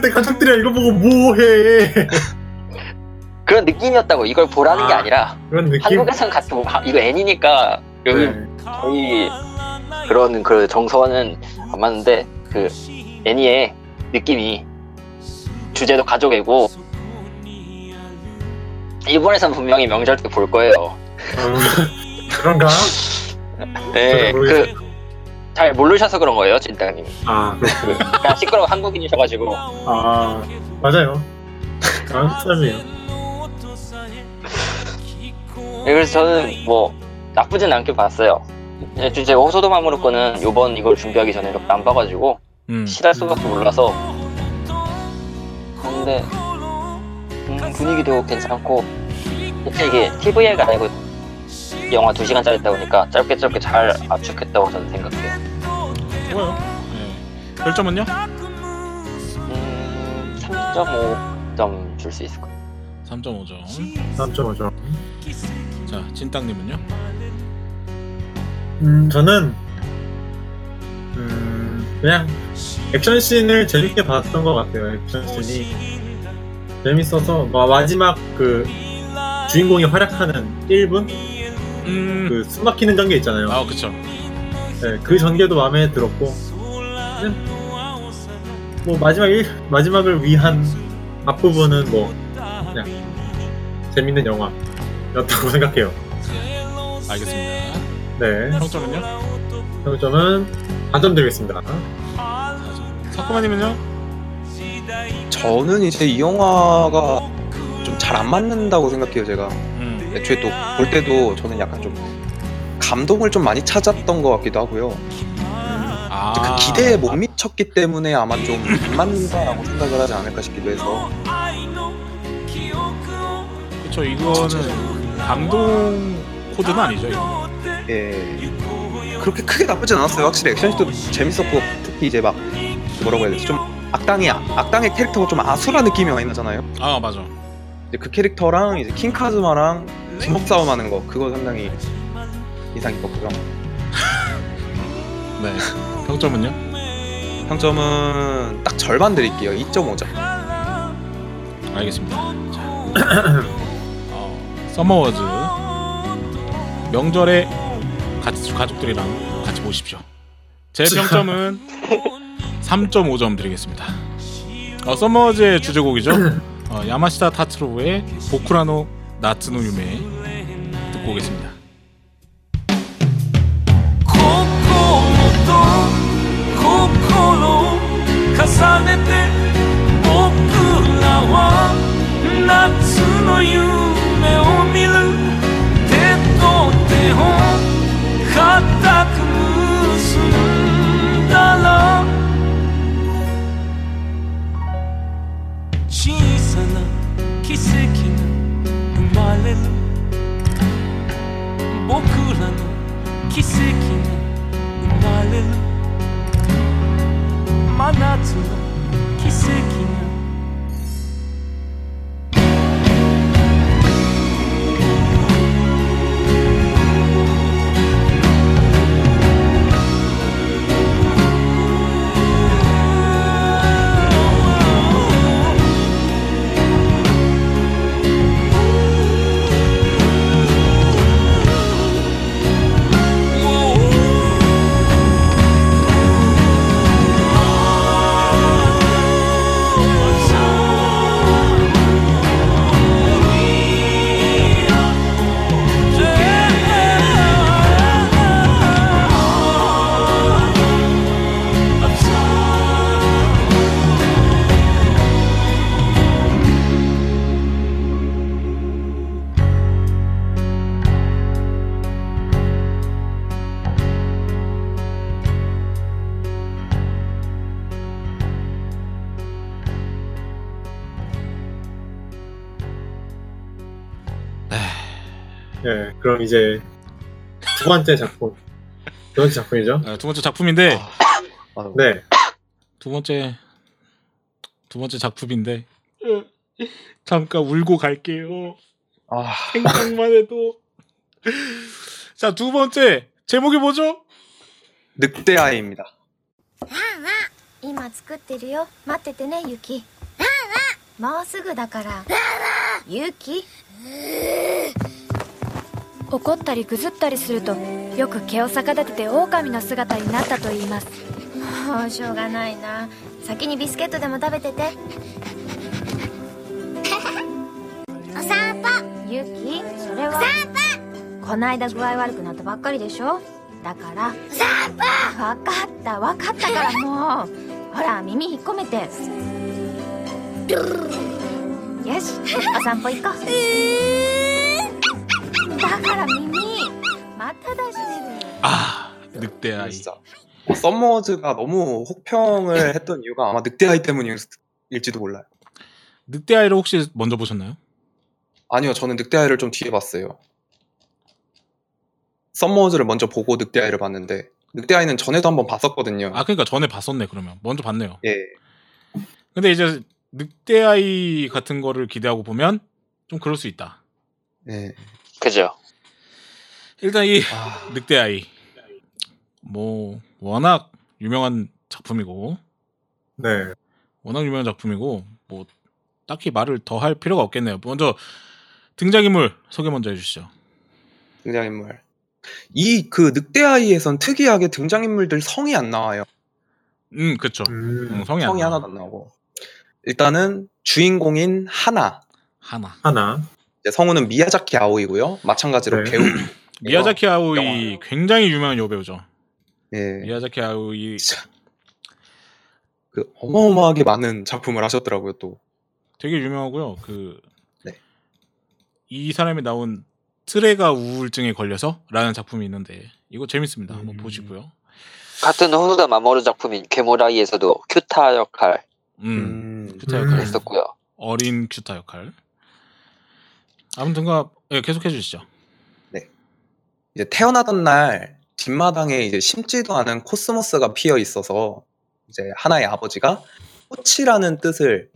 Speaker 4: 때 가족들이야 이거 보고 뭐해?
Speaker 2: 그런 느낌이었다고 이걸 보라는 게
Speaker 4: 아,
Speaker 2: 아니라
Speaker 4: 그런 느낌.
Speaker 2: 보고 아, 이거 애니니까 여기
Speaker 4: 네.
Speaker 2: 저희 그런 그 정서는 안 맞는데 그 애니의 느낌이 주제도 가족이고 일본에서는 분명히 명절 때 볼 거예요.
Speaker 4: 어, 그런가?
Speaker 2: 네. 그 잘 모르셔서 그런 거예요, 진땅님.
Speaker 4: 아, 그렇군.
Speaker 2: 그냥 시끄러운 한국인이셔가지고
Speaker 4: 아, 맞아요. 한국 사람이에요.
Speaker 2: 네, 그래서 저는 뭐 나쁘진 않게 봤어요. 네, 제가 호소도 마무로 거는 요번 이걸 준비하기 전에 이렇게 안 봐가지고
Speaker 1: 음.
Speaker 2: 시달 수밖에 몰라서 근데 음, 분위기도 괜찮고 이게 TV가 아니고 영화 2시간짜리다 보니까 짧게 짧게 잘 압축했다고 저는 생각해요.
Speaker 1: 좋아요. 네. 별점은요?
Speaker 2: 음, 3.5점 줄 수 있을 것 같아요.
Speaker 1: 3.5점.
Speaker 4: 3.5점.
Speaker 1: 자, 진땅님은요?
Speaker 4: 음, 저는 음, 그냥 액션 씬을 재밌게 봤던 것 같아요. 액션 씬이 재밌어서 마- 마지막 그 주인공이 활약하는 1분
Speaker 1: 음.
Speaker 4: 그 숨막히는 전개 있잖아요.
Speaker 1: 아, 그쵸.
Speaker 4: 네, 그 전개도 마음에 들었고 그냥 뭐 마지막 일, 마지막을 위한 앞부분은 뭐 그냥 재밌는 영화였다고 생각해요.
Speaker 1: 알겠습니다.
Speaker 4: 네,
Speaker 1: 평점은요?
Speaker 4: 평점은 4점 드리겠습니다.
Speaker 1: 사쿠마님은요?
Speaker 3: 저는 이제 이 영화가 좀 잘 안 맞는다고 생각해요 제가
Speaker 1: 음.
Speaker 3: 애초에 또 볼 때도 저는 약간 좀 감동을 좀 많이 찾았던 것 같기도 하고요
Speaker 1: 아, 아.
Speaker 3: 그 기대에 못 미쳤기 때문에 아마 좀 안 맞는다라고 생각을 하지 않을까 싶기도 해서
Speaker 1: 그쵸 이거는 감동 코드는 아니죠. 이거.
Speaker 3: 예 그렇게 크게 나쁘진 않았어요. 확실히 액션도 재밌었고 특히 이제 막 뭐라고 해야 되지 좀 악당이 악당의 캐릭터가 좀 아수라 느낌이 많이 나잖아요.
Speaker 1: 아 맞아.
Speaker 3: 이제 그 캐릭터랑 이제 킹 카즈마랑 주먹 싸움 하는 거 그거 상당히 인상 깊었고요.
Speaker 1: 네. 평점은요?
Speaker 3: 평점은 딱 절반 드릴게요. 2.5점.
Speaker 1: 알겠습니다. 자. 어, 서머워즈 명절에 같이 가족들이랑 같이 보십시오. 제 평점은 3.5점 드리겠습니다. 어, 서머워즈의 주제곡이죠. 어, 야마시타 타츠로의 보쿠라노 나츠노 유메 듣고 오겠습니다.
Speaker 9: 心重ねて僕らは夏の夢を見る手と手を固く結んだら小さな奇跡が生ま れる僕らの奇跡が生まれる真夏の奇跡
Speaker 4: 네, 그럼 이제 두 번째 작품. 두 번째 작품이죠?
Speaker 1: 어, 두 번째 작품인데
Speaker 3: 아,
Speaker 4: 네.
Speaker 1: 두 번째 두 번째 작품인데 잠깐 울고 갈게요.
Speaker 3: 아,
Speaker 1: 생각만 해도 자 두 번째 제목이 뭐죠?
Speaker 3: 늑대아이입니다.
Speaker 6: 今作ってるよ待っててねユキもうすぐだからユキ 怒ったりぐずったりするとよく毛を逆立てて狼の姿になったと言います。もうしょうがないな。先にビスケットでも食べてて。お散歩。ユキそれは？散歩。こないだ具合悪くなったばっかりでしょ？だから。散歩。分かった分かったからもう。ほら耳引っ込めて。よしお散歩行こう 나가라 마타다시네
Speaker 1: 아 늑대 아이
Speaker 3: 진짜 썸머즈가 너무 혹평을 했던 이유가 아마 늑대 아이 때문일지도 몰라요.
Speaker 1: 늑대 아이를 혹시 먼저 보셨나요?
Speaker 3: 아니요, 저는 늑대 아이를 좀 뒤에 봤어요. 썸머즈를 먼저 보고 늑대 아이를 봤는데 늑대 아이는 전에도 한번 봤었거든요.
Speaker 1: 아 그러니까 전에 봤었네 그러면 먼저 봤네요.
Speaker 3: 예.
Speaker 1: 근데 이제 늑대 아이 같은 거를 기대하고 보면 좀 그럴 수 있다.
Speaker 3: 예.
Speaker 2: 그죠?
Speaker 1: 일단 이
Speaker 3: 아,
Speaker 1: 늑대 아이 뭐 워낙 유명한 작품이고
Speaker 4: 네.
Speaker 1: 워낙 유명한 작품이고 뭐 딱히 말을 더 할 필요가 없겠네요. 먼저 등장인물 소개 먼저 해주시죠.
Speaker 3: 등장인물. 이 그 늑대 아이에선 특이하게 등장인물들 성이 안 나와요.
Speaker 1: 음 그쵸.
Speaker 4: 음,
Speaker 1: 음, 성이,
Speaker 3: 성이. 하나도 안 나오고. 일단은 주인공인 하나.
Speaker 1: 하나.
Speaker 4: 하나.
Speaker 3: 이제 성우는 미야자키 아오이고요. 마찬가지로
Speaker 4: 네.
Speaker 3: 배우.
Speaker 1: 미야자키 아오이 굉장히 유명한 여배우죠.
Speaker 3: 예.
Speaker 1: 미야자키 아오이
Speaker 3: 진짜 그 어마어마하게 많은 작품을 하셨더라고요 또.
Speaker 1: 되게 유명하고요. 그이
Speaker 3: 네.
Speaker 1: 사람이 나온 트레가 우울증에 걸려서라는 작품이 있는데 이거 재밌습니다. 한번
Speaker 4: 음.
Speaker 1: 보시고요.
Speaker 2: 같은 호소다 마모루 작품인 괴물의 아이에서도 큐타 역할
Speaker 1: 음,
Speaker 3: 음,
Speaker 1: 큐타
Speaker 4: 음.
Speaker 1: 역할
Speaker 2: 했었고요.
Speaker 1: 어린 큐타 역할. 아무튼가 예, 계속해 주시죠.
Speaker 3: 이제 태어나던 날 뒷마당에 이제 심지도 않은 코스모스가 피어 있어서 이제 하나의 아버지가 꽃이라는 뜻을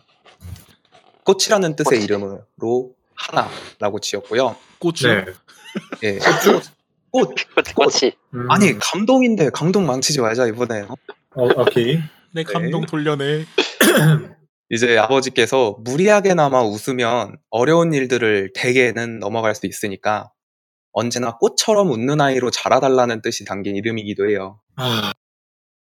Speaker 3: 꽃이라는 뜻의
Speaker 2: 꽃이.
Speaker 3: 이름으로 하나라고 지었고요.
Speaker 1: 꽃.
Speaker 4: 네.
Speaker 3: 예. 꽃.
Speaker 2: 꽃이
Speaker 4: 음.
Speaker 3: 아니 감동인데 감동 망치지 말자 이번에.
Speaker 4: 어, 오케이.
Speaker 1: 내 감동 돌려내.
Speaker 3: 이제 아버지께서 무리하게나마 웃으면 어려운 일들을 대개는 넘어갈 수 있으니까 언제나 꽃처럼 웃는 아이로 자라달라는 뜻이 담긴 이름이기도 해요.
Speaker 4: 아,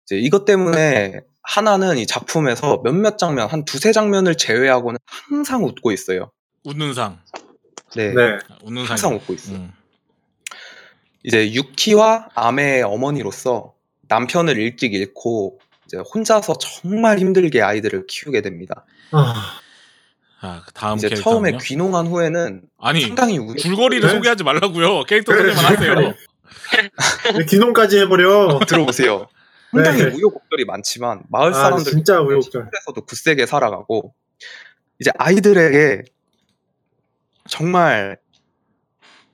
Speaker 3: 이제 이것 때문에 하나는 이 작품에서 몇몇 장면, 한 두세 장면을 제외하고는 항상 웃고 있어요.
Speaker 1: 웃는 상.
Speaker 3: 네.
Speaker 4: 네.
Speaker 1: 웃는 상.
Speaker 3: 항상 웃고 있어요.
Speaker 1: 음.
Speaker 3: 이제 유키와 아메의 어머니로서 남편을 일찍 잃고 이제 혼자서 정말 힘들게 아이들을 키우게 됩니다.
Speaker 4: 아,
Speaker 1: 아, 그 다음
Speaker 3: 이제
Speaker 1: 캐릭터는요.
Speaker 3: 처음에 귀농한 후에는
Speaker 1: 아니,
Speaker 3: 상당히 우...
Speaker 1: 줄거리를
Speaker 4: 네?
Speaker 1: 소개하지 말라고요. 캐릭터 소개만 하세요.
Speaker 4: 그래. 왜 귀농까지 해버려.
Speaker 3: 들어보세요. 상당히
Speaker 4: 네.
Speaker 3: 우여곡절이 많지만 마을
Speaker 4: 아,
Speaker 3: 사람들
Speaker 4: 진짜 우여곡절.
Speaker 3: 에서도 굳세게 살아가고 이제 아이들에게 정말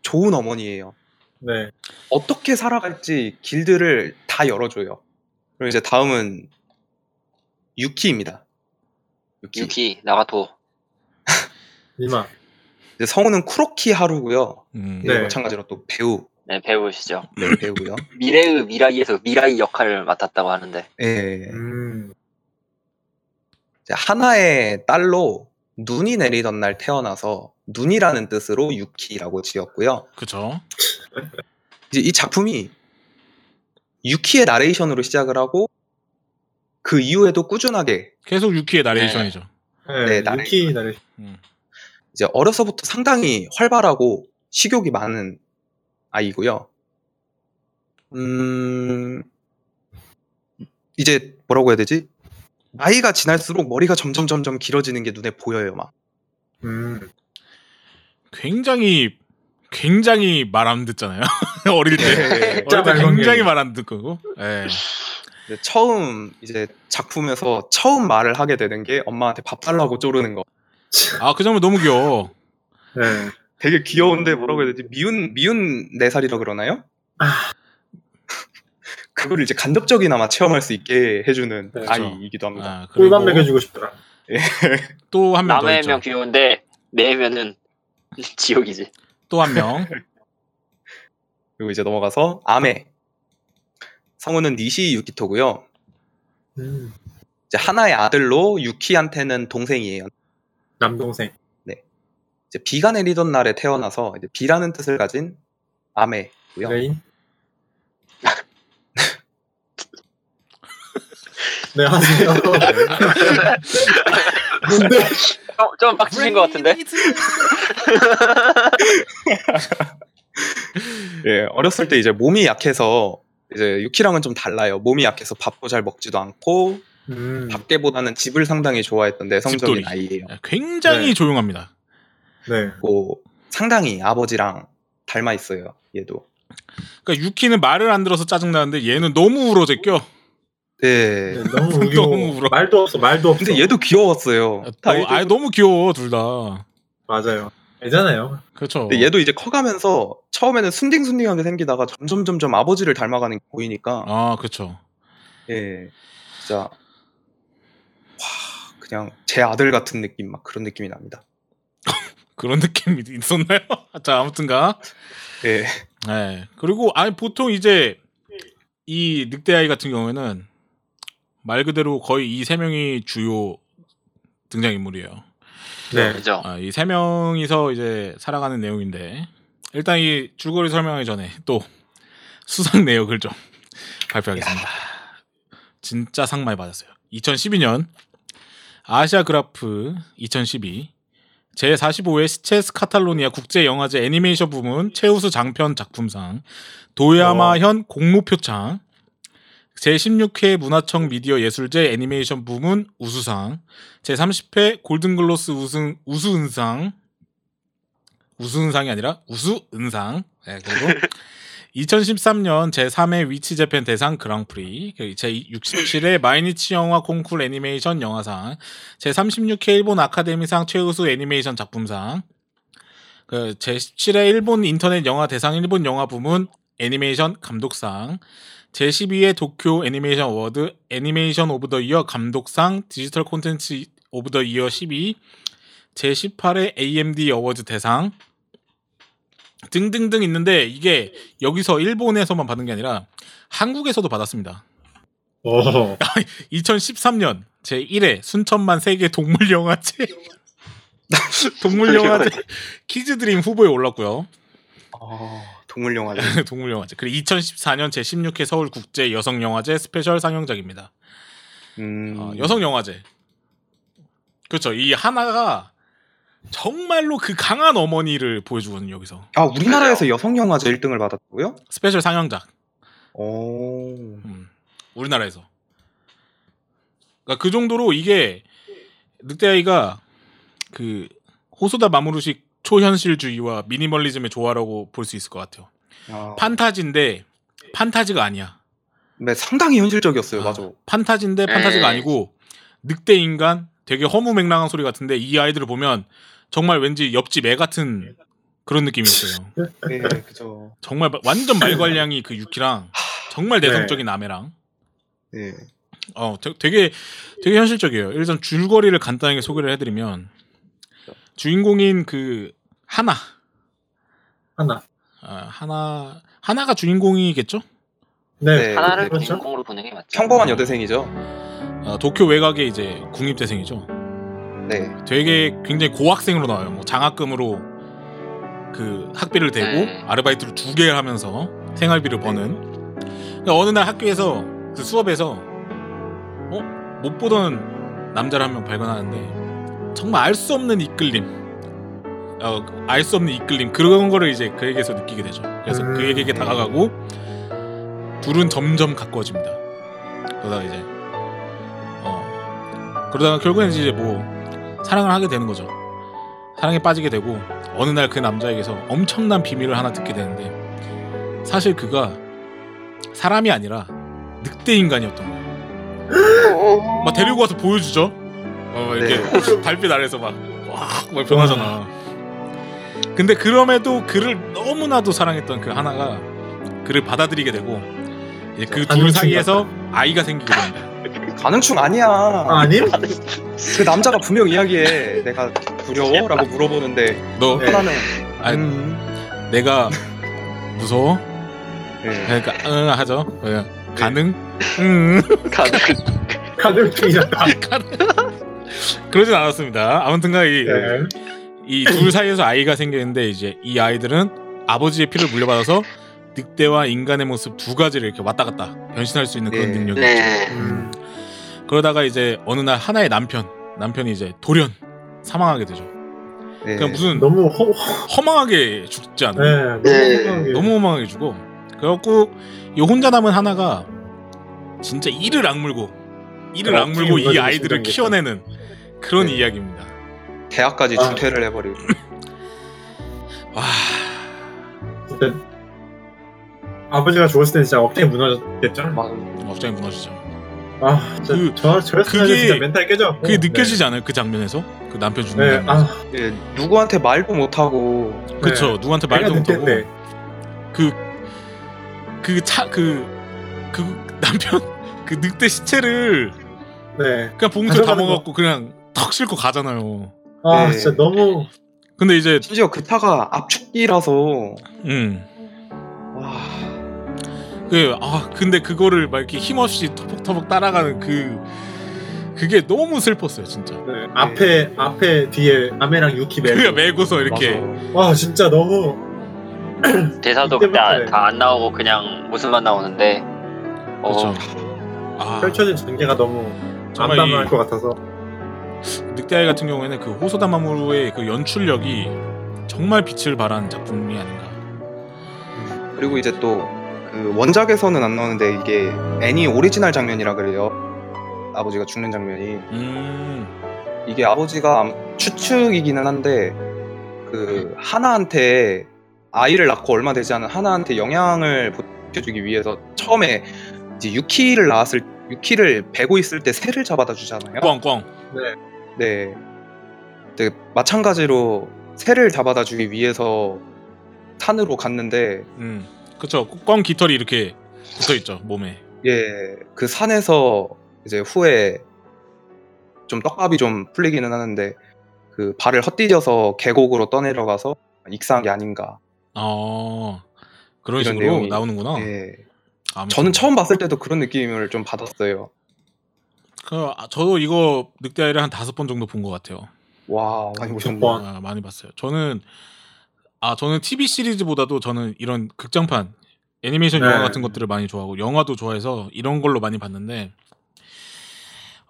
Speaker 3: 좋은 어머니예요.
Speaker 4: 네.
Speaker 3: 어떻게 살아갈지 길들을 다 열어줘요. 그리고 이제 다음은 유키입니다. 유키.
Speaker 2: 유키 나가토
Speaker 4: 이마.
Speaker 3: 이제 성우는 쿠로키 하루고요.
Speaker 1: 음.
Speaker 3: 네.
Speaker 4: 네.
Speaker 3: 마찬가지로 또 배우
Speaker 2: 네, 배우시죠.
Speaker 3: 네, 배우고요.
Speaker 2: 미래의 미라이에서 미라이 역할을 맡았다고 하는데
Speaker 3: 예.
Speaker 4: 음.
Speaker 3: 이제 하나의 딸로 눈이 내리던 날 태어나서 눈이라는 뜻으로 유키라고 지었고요.
Speaker 1: 그쵸.
Speaker 3: 이제 이 작품이 유키의 나레이션으로 시작을 하고 그 이후에도 꾸준하게
Speaker 1: 계속 유키의 나레이션이죠.
Speaker 4: 네,
Speaker 3: 네, 나레-
Speaker 4: 유키 나레.
Speaker 1: 음.
Speaker 3: 이제 어려서부터 상당히 활발하고 식욕이 많은 아이고요. 음, 이제 뭐라고 해야 되지? 나이가 지날수록 머리가 점점 점점 길어지는 게 눈에 보여요, 막.
Speaker 4: 음.
Speaker 1: 굉장히 굉장히 말 안 듣잖아요. 어릴 때.
Speaker 3: 네.
Speaker 1: 어릴 때. 굉장히 말 안 듣고. 예.
Speaker 3: 이제 처음 이제 작품에서 처음 말을 하게 되는 게 엄마한테 밥 달라고 쪼르는 거.
Speaker 1: 아, 그 장면 너무 귀여워.
Speaker 4: 네.
Speaker 3: 되게 귀여운데 뭐라고 해야 되지? 미운 미운 네 살이라 그러나요?
Speaker 4: 아.
Speaker 3: 그거를 이제 간접적이나마 체험할 수 있게 해주는
Speaker 4: 네,
Speaker 3: 아이이기도 합니다.
Speaker 1: 아,
Speaker 4: 꿀밤 먹여주고 싶더라.
Speaker 1: 또한명더
Speaker 2: 남의. 명 귀여운데 내면은 지옥이지.
Speaker 1: 또 한 명.
Speaker 3: 그리고 이제 넘어가서 아메. 성우는 니시 유키토고요.
Speaker 4: 음.
Speaker 3: 이제 하나의 아들로 유키한테는 동생이에요.
Speaker 4: 남동생.
Speaker 3: 이제 비가 내리던 날에 태어나서 이제 비라는 뜻을 가진 아메고요.
Speaker 4: Rain. 네, 하세요. 근데,
Speaker 2: 좀, 좀 빡치신 것 같은데.
Speaker 3: 예, 어렸을 때 이제 몸이 약해서 이제 유키랑은 좀 달라요. 몸이 약해서 밥도 잘 먹지도 않고
Speaker 4: 음.
Speaker 3: 밖에보다는 집을 상당히 좋아했던 내성적인
Speaker 1: 집돌이.
Speaker 3: 아이예요.
Speaker 1: 굉장히
Speaker 4: 네.
Speaker 1: 조용합니다.
Speaker 4: 네.
Speaker 3: 그리고 상당히 아버지랑 닮아 있어요. 얘도.
Speaker 1: 그러니까 유키는 말을 안 들어서 짜증 나는데 얘는 너무 울어 제껴.
Speaker 3: 네.
Speaker 4: 네, 너무
Speaker 1: 너무 울어.
Speaker 4: 말도 없어, 말도 없어.
Speaker 3: 근데 얘도 귀여웠어요. 다
Speaker 1: 너,
Speaker 3: 얘도-
Speaker 1: 아, 너무 귀여워 둘 다.
Speaker 4: 맞아요. 알잖아요.
Speaker 1: 그렇죠.
Speaker 3: 근데 얘도 이제 커가면서 처음에는 순딩순딩하게 생기다가 점점 점점 아버지를 닮아가는 게 보이니까
Speaker 1: 아, 그렇죠.
Speaker 3: 예 진짜 와 그냥 제 아들 같은 느낌 막 그런 느낌이 납니다.
Speaker 1: 그런 느낌이 있었나요? 자, 아무튼가.
Speaker 3: 예
Speaker 1: 네. 그리고 아니 보통 이제 이 늑대 아이 같은 경우에는 말 그대로 거의 이 세 명이 주요 등장 인물이에요.
Speaker 4: 네.
Speaker 2: 그죠?
Speaker 1: 아, 이세 명이서 이제 살아가는 내용인데 일단 이 줄거리 설명하기 전에 또 수상 내역을 좀 발표하겠습니다. 진짜 상 많이 받았어요. 2012년 아시아 그라프 2012 제45회 스체스 카탈로니아 국제영화제 애니메이션 부문 최우수 장편 작품상 도야마현 공모표창 제16회 문화청 미디어 예술제 애니메이션 부문 우수상 제30회 골든글로스 우승 우수은상 우수은상이 아니라 우수은상. 네, 그리고 2013년 제3회 위치 재팬 대상 그랑프리, 제67회 마이니치 영화 콩쿨 애니메이션 영화상, 제36회 일본 아카데미상 최우수 애니메이션 작품상, 그 제17회 일본 인터넷 영화 대상 일본 영화 부문 애니메이션 감독상, 제12회 도쿄 애니메이션 어워드 Animation of the Year 감독상 디지털 콘텐츠 of the year 12, 제18회 AMD 어워즈 대상 등등등 있는데 이게 여기서 일본에서만 받은 게 아니라 한국에서도 받았습니다.
Speaker 4: 오.
Speaker 1: 2013년 제1회 순천만 세계 동물 영화제 동물 영화제 키즈 드림 후보에 올랐고요.
Speaker 3: 어, 동물 영화.
Speaker 1: 동물 영화제. 그리고 2014년 제 16회 서울 국제 여성 영화제 스페셜 상영작입니다.
Speaker 3: 음,
Speaker 1: 어, 여성 영화제. 그렇죠. 이 하나가 정말로 그 강한 어머니를 보여주거든요. 여기서
Speaker 3: 아 우리나라에서 여성 영화제 1등을 받았고요.
Speaker 1: 스페셜 상영작.
Speaker 3: 오.
Speaker 1: 음, 우리나라에서. 그러니까 그 정도로 이게 늑대아이가 그 호소다 마모루식 초현실주의와 미니멀리즘의 조화라고 볼 수 있을 것 같아요.
Speaker 3: 아,
Speaker 1: 판타지인데 판타지가 아니야.
Speaker 3: 네, 상당히 현실적이었어요.
Speaker 1: 아,
Speaker 3: 맞아.
Speaker 1: 판타지인데 판타지가
Speaker 2: 네.
Speaker 1: 아니고 늑대 인간 되게 허무맹랑한 소리 같은데 이 아이들을 보면 정말 왠지 옆집 애 같은 그런 느낌이 있어요.
Speaker 3: 네, 그죠.
Speaker 1: 정말 마- 완전 말괄량이 그 유키랑 정말
Speaker 4: 네.
Speaker 1: 내성적인 아메랑
Speaker 3: 네.
Speaker 1: 어 되- 되게 되게 현실적이에요. 일단 줄거리를 간단하게 소개를 해드리면 주인공인 그 하나
Speaker 4: 하나.
Speaker 1: 아, 하나 하나가 주인공이겠죠?
Speaker 4: 네.
Speaker 3: 네.
Speaker 2: 하나를
Speaker 4: 그렇죠.
Speaker 2: 주인공으로 보는 게 맞죠.
Speaker 3: 평범한 여대생이죠.
Speaker 1: 어, 도쿄 외곽의 이제 국립대생이죠.
Speaker 3: 네.
Speaker 1: 되게 굉장히 고학생으로 나와요. 뭐 장학금으로 그 학비를 대고
Speaker 2: 네.
Speaker 1: 아르바이트를 두 개 하면서 생활비를 버는. 근데 어느 날 학교에서 그 수업에서 어? 못 보던 남자를 한 명 발견하는데 정말 알 수 없는 이끌림, 어, 알 수 없는 이끌림 그런 거를 이제 그에게서 느끼게 되죠. 그래서
Speaker 4: 음.
Speaker 1: 그에게 다가가고 둘은 점점 가까워집니다. 그러다가 이제 어 그러다가 결국엔 이제 뭐 사랑을 하게 되는 거죠. 사랑에 빠지게 되고 어느 날 그 남자에게서 엄청난 비밀을 하나 듣게 되는데 사실 그가 사람이 아니라 늑대 인간이었던 거예요. 막 데리고 와서 보여주죠. 어, 막 이렇게 달빛 아래서 막, 와, 막 변하잖아. 근데 그럼에도 그를 너무나도 사랑했던 그 하나가 그를 받아들이게 되고 이제 그둘 사이에서 아이가 생기게 됩니다.
Speaker 3: 가능충 아니야.
Speaker 4: 아, 아님?
Speaker 3: 그 남자가 분명 이야기해. 내가 두려워?라고 물어보는데
Speaker 1: 너
Speaker 4: 네.
Speaker 3: 하나는
Speaker 1: 아니,
Speaker 3: 음,
Speaker 1: 내가 무서워?
Speaker 3: 네.
Speaker 1: 그러니까 응 하죠. 예. 가능? 응.
Speaker 2: 가능.
Speaker 4: 가능충이잖아.
Speaker 1: 그러진 않았습니다. 아무튼간 이
Speaker 4: 네.
Speaker 1: 이둘 사이에서 아이가 생기는데 이제 이 아이들은 아버지의 피를 물려받아서 늑대와 인간의 모습 두 가지를 이렇게 왔다 갔다 변신할 수 있는 그런
Speaker 3: 네.
Speaker 1: 능력이
Speaker 2: 네.
Speaker 1: 있죠.
Speaker 4: 음.
Speaker 1: 그러다가 이제 어느 날 하나의 남편 남편이 이제 돌연 사망하게 되죠.
Speaker 3: 네.
Speaker 1: 그냥 무슨
Speaker 4: 너무 허,
Speaker 1: 허망하게 죽지 않아요.
Speaker 4: 네.
Speaker 2: 네.
Speaker 4: 너무,
Speaker 1: 너무 허망하게 죽어. 그래갖고 이 혼자 남은 하나가 진짜 이를 악물고 이를
Speaker 4: 어,
Speaker 1: 악물고 이 아이들을 키워내는 그런
Speaker 3: 네.
Speaker 1: 이야기입니다.
Speaker 3: 대학까지
Speaker 4: 아.
Speaker 3: 중퇴를 해버리고
Speaker 1: 와,
Speaker 4: 진짜 아버지가 죽었을 때 진짜 억장이 무너졌겠죠?
Speaker 3: 막
Speaker 1: 업장이 무너지죠.
Speaker 4: 아, 진짜
Speaker 1: 그-
Speaker 4: 저 저였으면
Speaker 1: 그게-
Speaker 4: 진짜 멘탈 깨져.
Speaker 1: 그게 느껴지지 않아요? 그 장면에서 그 남편 죽는
Speaker 4: 네.
Speaker 1: 장면.
Speaker 4: 아,
Speaker 3: 예, 누구한테 말도 못하고
Speaker 1: 그쵸. 누구한테
Speaker 4: 내가
Speaker 1: 말도 못하고
Speaker 4: 늑대인데.
Speaker 1: 그차 그 그 남편 그 늑대 시체를
Speaker 4: 네.
Speaker 1: 그냥 봉투에
Speaker 4: 가져가는
Speaker 1: 담아갖고 그냥 턱 싣고 가잖아요.
Speaker 4: 아,
Speaker 3: 네.
Speaker 4: 진짜 너무
Speaker 1: 근데 이제
Speaker 3: 심지어 그 차가 압축기라서
Speaker 1: 음.
Speaker 3: 와
Speaker 1: 그, 아, 근데 그거를 막 이렇게 힘없이 터벅터벅 따라가는 그, 그게 너무 슬펐어요, 진짜.
Speaker 4: 네. 앞에 앞에 뒤에 아메랑 유키
Speaker 1: 그게
Speaker 4: 메고.
Speaker 1: 메고서 이렇게.
Speaker 3: 맞아.
Speaker 4: 와, 진짜 너무
Speaker 2: 대사도 다 안 나오고 그냥 모습만 나오는데. 어,
Speaker 1: 그렇죠. 아,
Speaker 4: 펼쳐진 전개가 너무 이것 같아서.
Speaker 1: 늑대아이 같은 경우에는 그 호소다 마모루의 그 연출력이 정말 빛을 발한 작품이 아닌가.
Speaker 3: 그리고 이제 또 그 원작에서는 안 나오는데 이게 애니 오리지널 장면이라 그래요. 아버지가 죽는 장면이
Speaker 1: 음,
Speaker 3: 이게 아버지가 암- 추측이기는 한데 그 하나한테 아이를 낳고 얼마 되지 않은 하나한테 영양을 보여주기 위해서 처음에 이제 유키를 낳았을 유키를 배고 있을 때 새를 잡아다 주잖아요.
Speaker 1: 꿩꿩.
Speaker 3: 네. 네, 마찬가지로 새를 잡아다 주기 위해서 산으로 갔는데
Speaker 1: 음. 그쵸. 꽝 깃털이 이렇게 붙어 있죠 몸에.
Speaker 3: 예, 그 산에서 이제 후에 좀 떡밥이 좀 풀리기는 하는데 그 발을 헛디뎌서 계곡으로 떠내려가서 익사한 게 아닌가.
Speaker 1: 어. 그런 식으로
Speaker 3: 내용이-
Speaker 1: 나오는구나.
Speaker 3: 예.
Speaker 1: 아무튼.
Speaker 3: 저는 처음 봤을 때도 그런 느낌을 좀 받았어요.
Speaker 1: 그, 아, 저도 이거 늑대 아이를 한 다섯 번 정도 본 것 같아요.
Speaker 3: 와, 많이 보셨네.
Speaker 4: 번.
Speaker 1: 아, 많이 봤어요. 저는 아 저는 TV 시리즈보다도 저는 이런 극장판 애니메이션
Speaker 4: 네.
Speaker 1: 영화 같은 것들을 많이 좋아하고 영화도 좋아해서 이런 걸로 많이 봤는데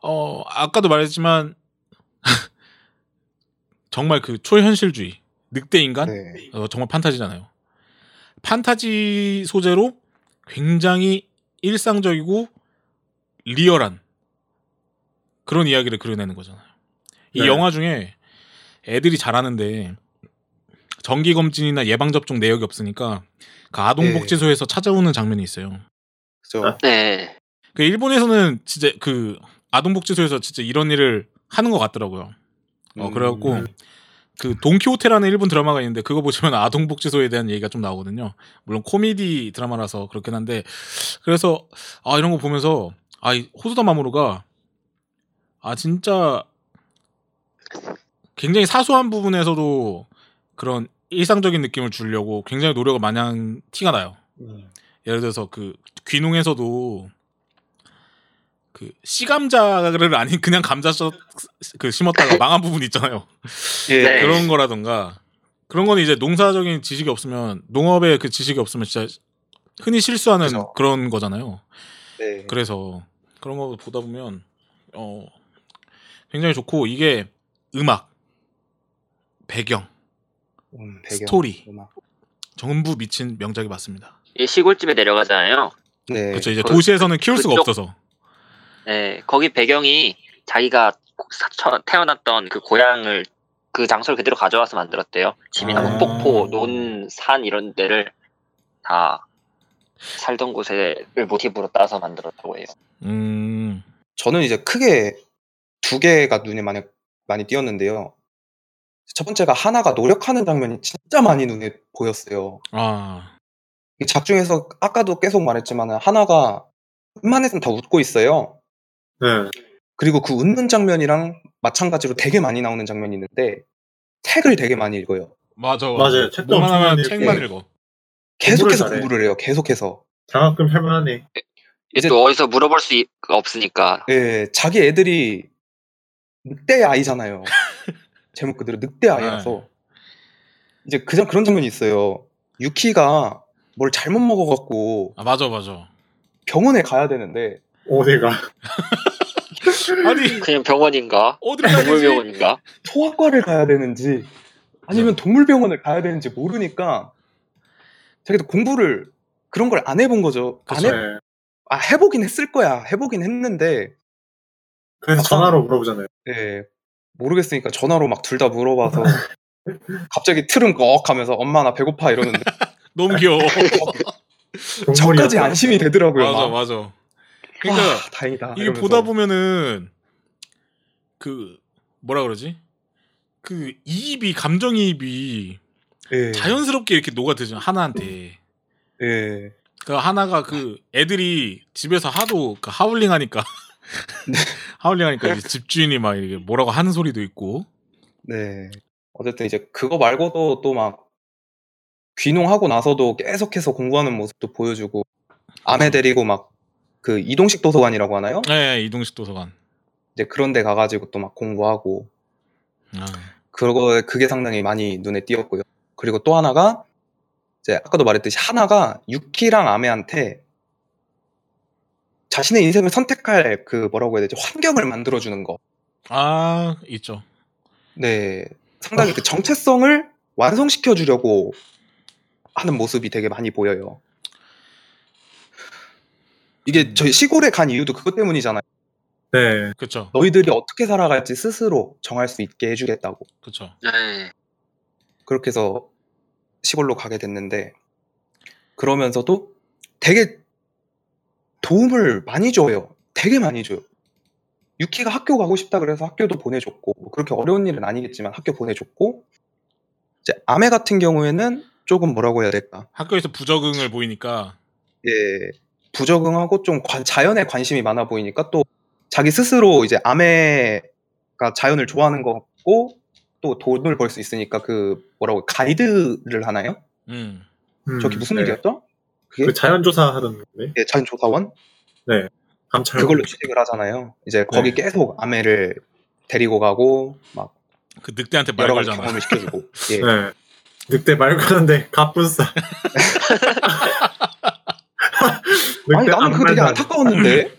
Speaker 1: 어 아까도 말했지만 정말 그 초현실주의 늑대 인간
Speaker 3: 네.
Speaker 1: 어, 정말 판타지잖아요. 판타지 소재로 굉장히 일상적이고 리얼한 그런 이야기를 그려내는 거잖아요. 이
Speaker 4: 네.
Speaker 1: 영화 중에 애들이 잘하는데 정기 검진이나 예방 접종 내역이 없으니까 그 아동
Speaker 3: 네.
Speaker 1: 복지소에서 찾아오는 장면이 있어요.
Speaker 3: 그죠?
Speaker 2: 네.
Speaker 1: 그 일본에서는 진짜 그 아동 복지소에서 진짜 이런 일을 하는 것 같더라고요. 어
Speaker 3: 음.
Speaker 1: 그래갖고 그 돈키호테라는 일본 드라마가 있는데 그거 보시면 아동 복지소에 대한 얘기가 좀 나오거든요. 물론 코미디 드라마라서 그렇긴 한데 그래서 아 이런 거 보면서 아이 호소다 마모루가 아 진짜 굉장히 사소한 부분에서도 그런 일상적인 느낌을 주려고 굉장히 노력을 많이 한 티가 나요.
Speaker 4: 음.
Speaker 1: 예를 들어서 그 귀농에서도 그 씨감자를 아닌 그냥 감자 써, 그 심었다가 망한 부분 있잖아요.
Speaker 3: 예.
Speaker 2: 네.
Speaker 1: 그런 거라던가 그런 거는 이제 농사적인 지식이 없으면 농업의 그 지식이 없으면 진짜 흔히 실수하는
Speaker 3: 그죠.
Speaker 1: 그런 거잖아요.
Speaker 3: 네.
Speaker 1: 그래서 그런 거 보다 보면 어 굉장히 좋고 이게 음악, 배경,
Speaker 3: 음, 배경,
Speaker 1: 스토리.
Speaker 3: 음악.
Speaker 1: 전부 미친 명작이 맞습니다.
Speaker 2: 이 시골집에 내려가잖아요.
Speaker 3: 네.
Speaker 1: 그렇죠. 이제
Speaker 2: 그-
Speaker 1: 도시에서는 키울 수가
Speaker 2: 그쪽-
Speaker 1: 없어서.
Speaker 2: 네, 거기 배경이 자기가 태어났던 그 고향을 그 장소를 그대로 가져와서 만들었대요. 집이나
Speaker 1: 아.
Speaker 2: 뭐 폭포, 논, 산 이런 데를 다 살던 곳을 모티브로 따서 만들었다고 해요.
Speaker 1: 음.
Speaker 3: 저는 이제 크게 두 개가 눈에 많이 많이 띄었는데요. 첫 번째가 하나가 노력하는 장면이 진짜 많이 눈에 보였어요.
Speaker 1: 아.
Speaker 3: 이 작중에서 아까도 계속 말했지만 하나가 웬만해서는 다 웃고 있어요.
Speaker 4: 네.
Speaker 3: 그리고 그 웃는 장면이랑 마찬가지로 되게 많이 나오는 장면이 있는데 책을 되게 많이 읽어요.
Speaker 1: 맞아.
Speaker 4: 맞아요. 책도 엄청
Speaker 1: 책만. 읽어.
Speaker 3: 계속해서
Speaker 4: 잘해.
Speaker 3: 공부를 해요. 계속해서.
Speaker 4: 장학금 할만하네.
Speaker 2: 이게
Speaker 3: 이제-
Speaker 2: 또 어디서 물어볼 수 있- 없으니까.
Speaker 3: 예, 자기 애들이 늑대 아이잖아요. 제목 그대로 늑대 아이라서. 이제 그냥 그런 장면이 있어요. 유키가 뭘 잘못 먹어갖고
Speaker 1: 아 맞아 맞아.
Speaker 3: 병원에 가야 되는데
Speaker 4: 어디가?
Speaker 1: 아니
Speaker 2: 그냥 병원인가?
Speaker 1: 어디로 가야 되지?
Speaker 2: 동물병원인가?
Speaker 3: 소아과를 가야 되는지 아니면 동물병원을 가야 되는지 모르니까 자기도 공부를 그런 걸 안 해본 거죠. 안. 해,
Speaker 4: 네.
Speaker 3: 아, 해보긴 했을 거야. 해보긴 했는데
Speaker 4: 그래서
Speaker 3: 아까-
Speaker 4: 전화로 물어보잖아요.
Speaker 3: 예, 모르겠으니까 전화로 막 둘 다 물어봐서 갑자기 틀은 꺽 하면서 엄마 나 배고파 이러는데
Speaker 1: 너무 귀여워.
Speaker 3: 저까지. 안심이 되더라고요.
Speaker 1: 맞아
Speaker 3: 막.
Speaker 1: 맞아. 그러니까
Speaker 3: 와, 다행이다.
Speaker 1: 이게
Speaker 3: 이러면서.
Speaker 1: 보다 보면은 그 뭐라 그러지? 그 이입이 감정이입이
Speaker 3: 예,
Speaker 1: 자연스럽게 이렇게 녹아들죠 하나한테.
Speaker 3: 예,
Speaker 1: 그 하나가 그 애들이 집에서 하도 그 하울링 하니까
Speaker 3: 네.
Speaker 1: 하울링 하니까 이제 집주인이 막 이게 뭐라고 하는 소리도 있고.
Speaker 3: 네. 어쨌든 이제 그거 말고도 또 막 귀농하고 나서도 계속해서 공부하는 모습도 보여주고 아내 데리고 막 그 이동식 도서관이라고 하나요?
Speaker 1: 네, 이동식 도서관.
Speaker 3: 이제 그런 데 가가지고 또 막 공부하고
Speaker 1: 아,
Speaker 3: 그거 그게 상당히 많이 눈에 띄었고요. 그리고 또 하나가 이제 아까도 말했듯이 하나가 유키랑 아메한테 자신의 인생을 선택할 그 뭐라고 해야 되지 환경을 만들어주는 거.
Speaker 1: 아 있죠.
Speaker 3: 네, 상당히 그 정체성을 완성시켜 주려고 하는 모습이 되게 많이 보여요. 이게 저희 시골에 간 이유도 그것 때문이잖아요.
Speaker 4: 네.
Speaker 1: 그쵸,
Speaker 3: 너희들이 어떻게 살아갈지 스스로 정할 수 있게 해주겠다고.
Speaker 1: 그쵸.
Speaker 2: 네.
Speaker 3: 그렇게 해서 시골로 가게 됐는데 그러면서도 되게 도움을 많이 줘요. 되게 많이 줘요. 유키가 학교 가고 싶다 그래서 학교도 보내줬고 뭐 그렇게 어려운 일은 아니겠지만 학교 보내줬고 이제 아메 같은 경우에는 조금 뭐라고 해야 될까?
Speaker 1: 학교에서 부적응을 보이니까
Speaker 3: 예, 부적응하고 좀 관- 자연에 관심이 많아 보이니까 또 자기 스스로 이제 아메가 자연을 좋아하는 것 같고 또 돈을 벌 수 있으니까 그 뭐라고 가이드를 하나요?
Speaker 1: 음.
Speaker 4: 음,
Speaker 3: 저기 무슨
Speaker 4: 네.
Speaker 3: 일이었죠? 그게
Speaker 4: 그 자연조사 하던데.
Speaker 3: 예, 자연조사원
Speaker 4: 감찰.
Speaker 3: 그걸로 취직을 하잖아요. 이제 거기
Speaker 4: 네.
Speaker 3: 계속 아메를 데리고 가고 막
Speaker 1: 그 늑대한테 말
Speaker 3: 여러 가지
Speaker 1: 걸잖아.
Speaker 3: 경험을 시켜주고 예.
Speaker 4: 네. 늑대 말 거는데 갑분싸.
Speaker 3: 아니 나는 그거 되게 안타까웠는데
Speaker 4: 네.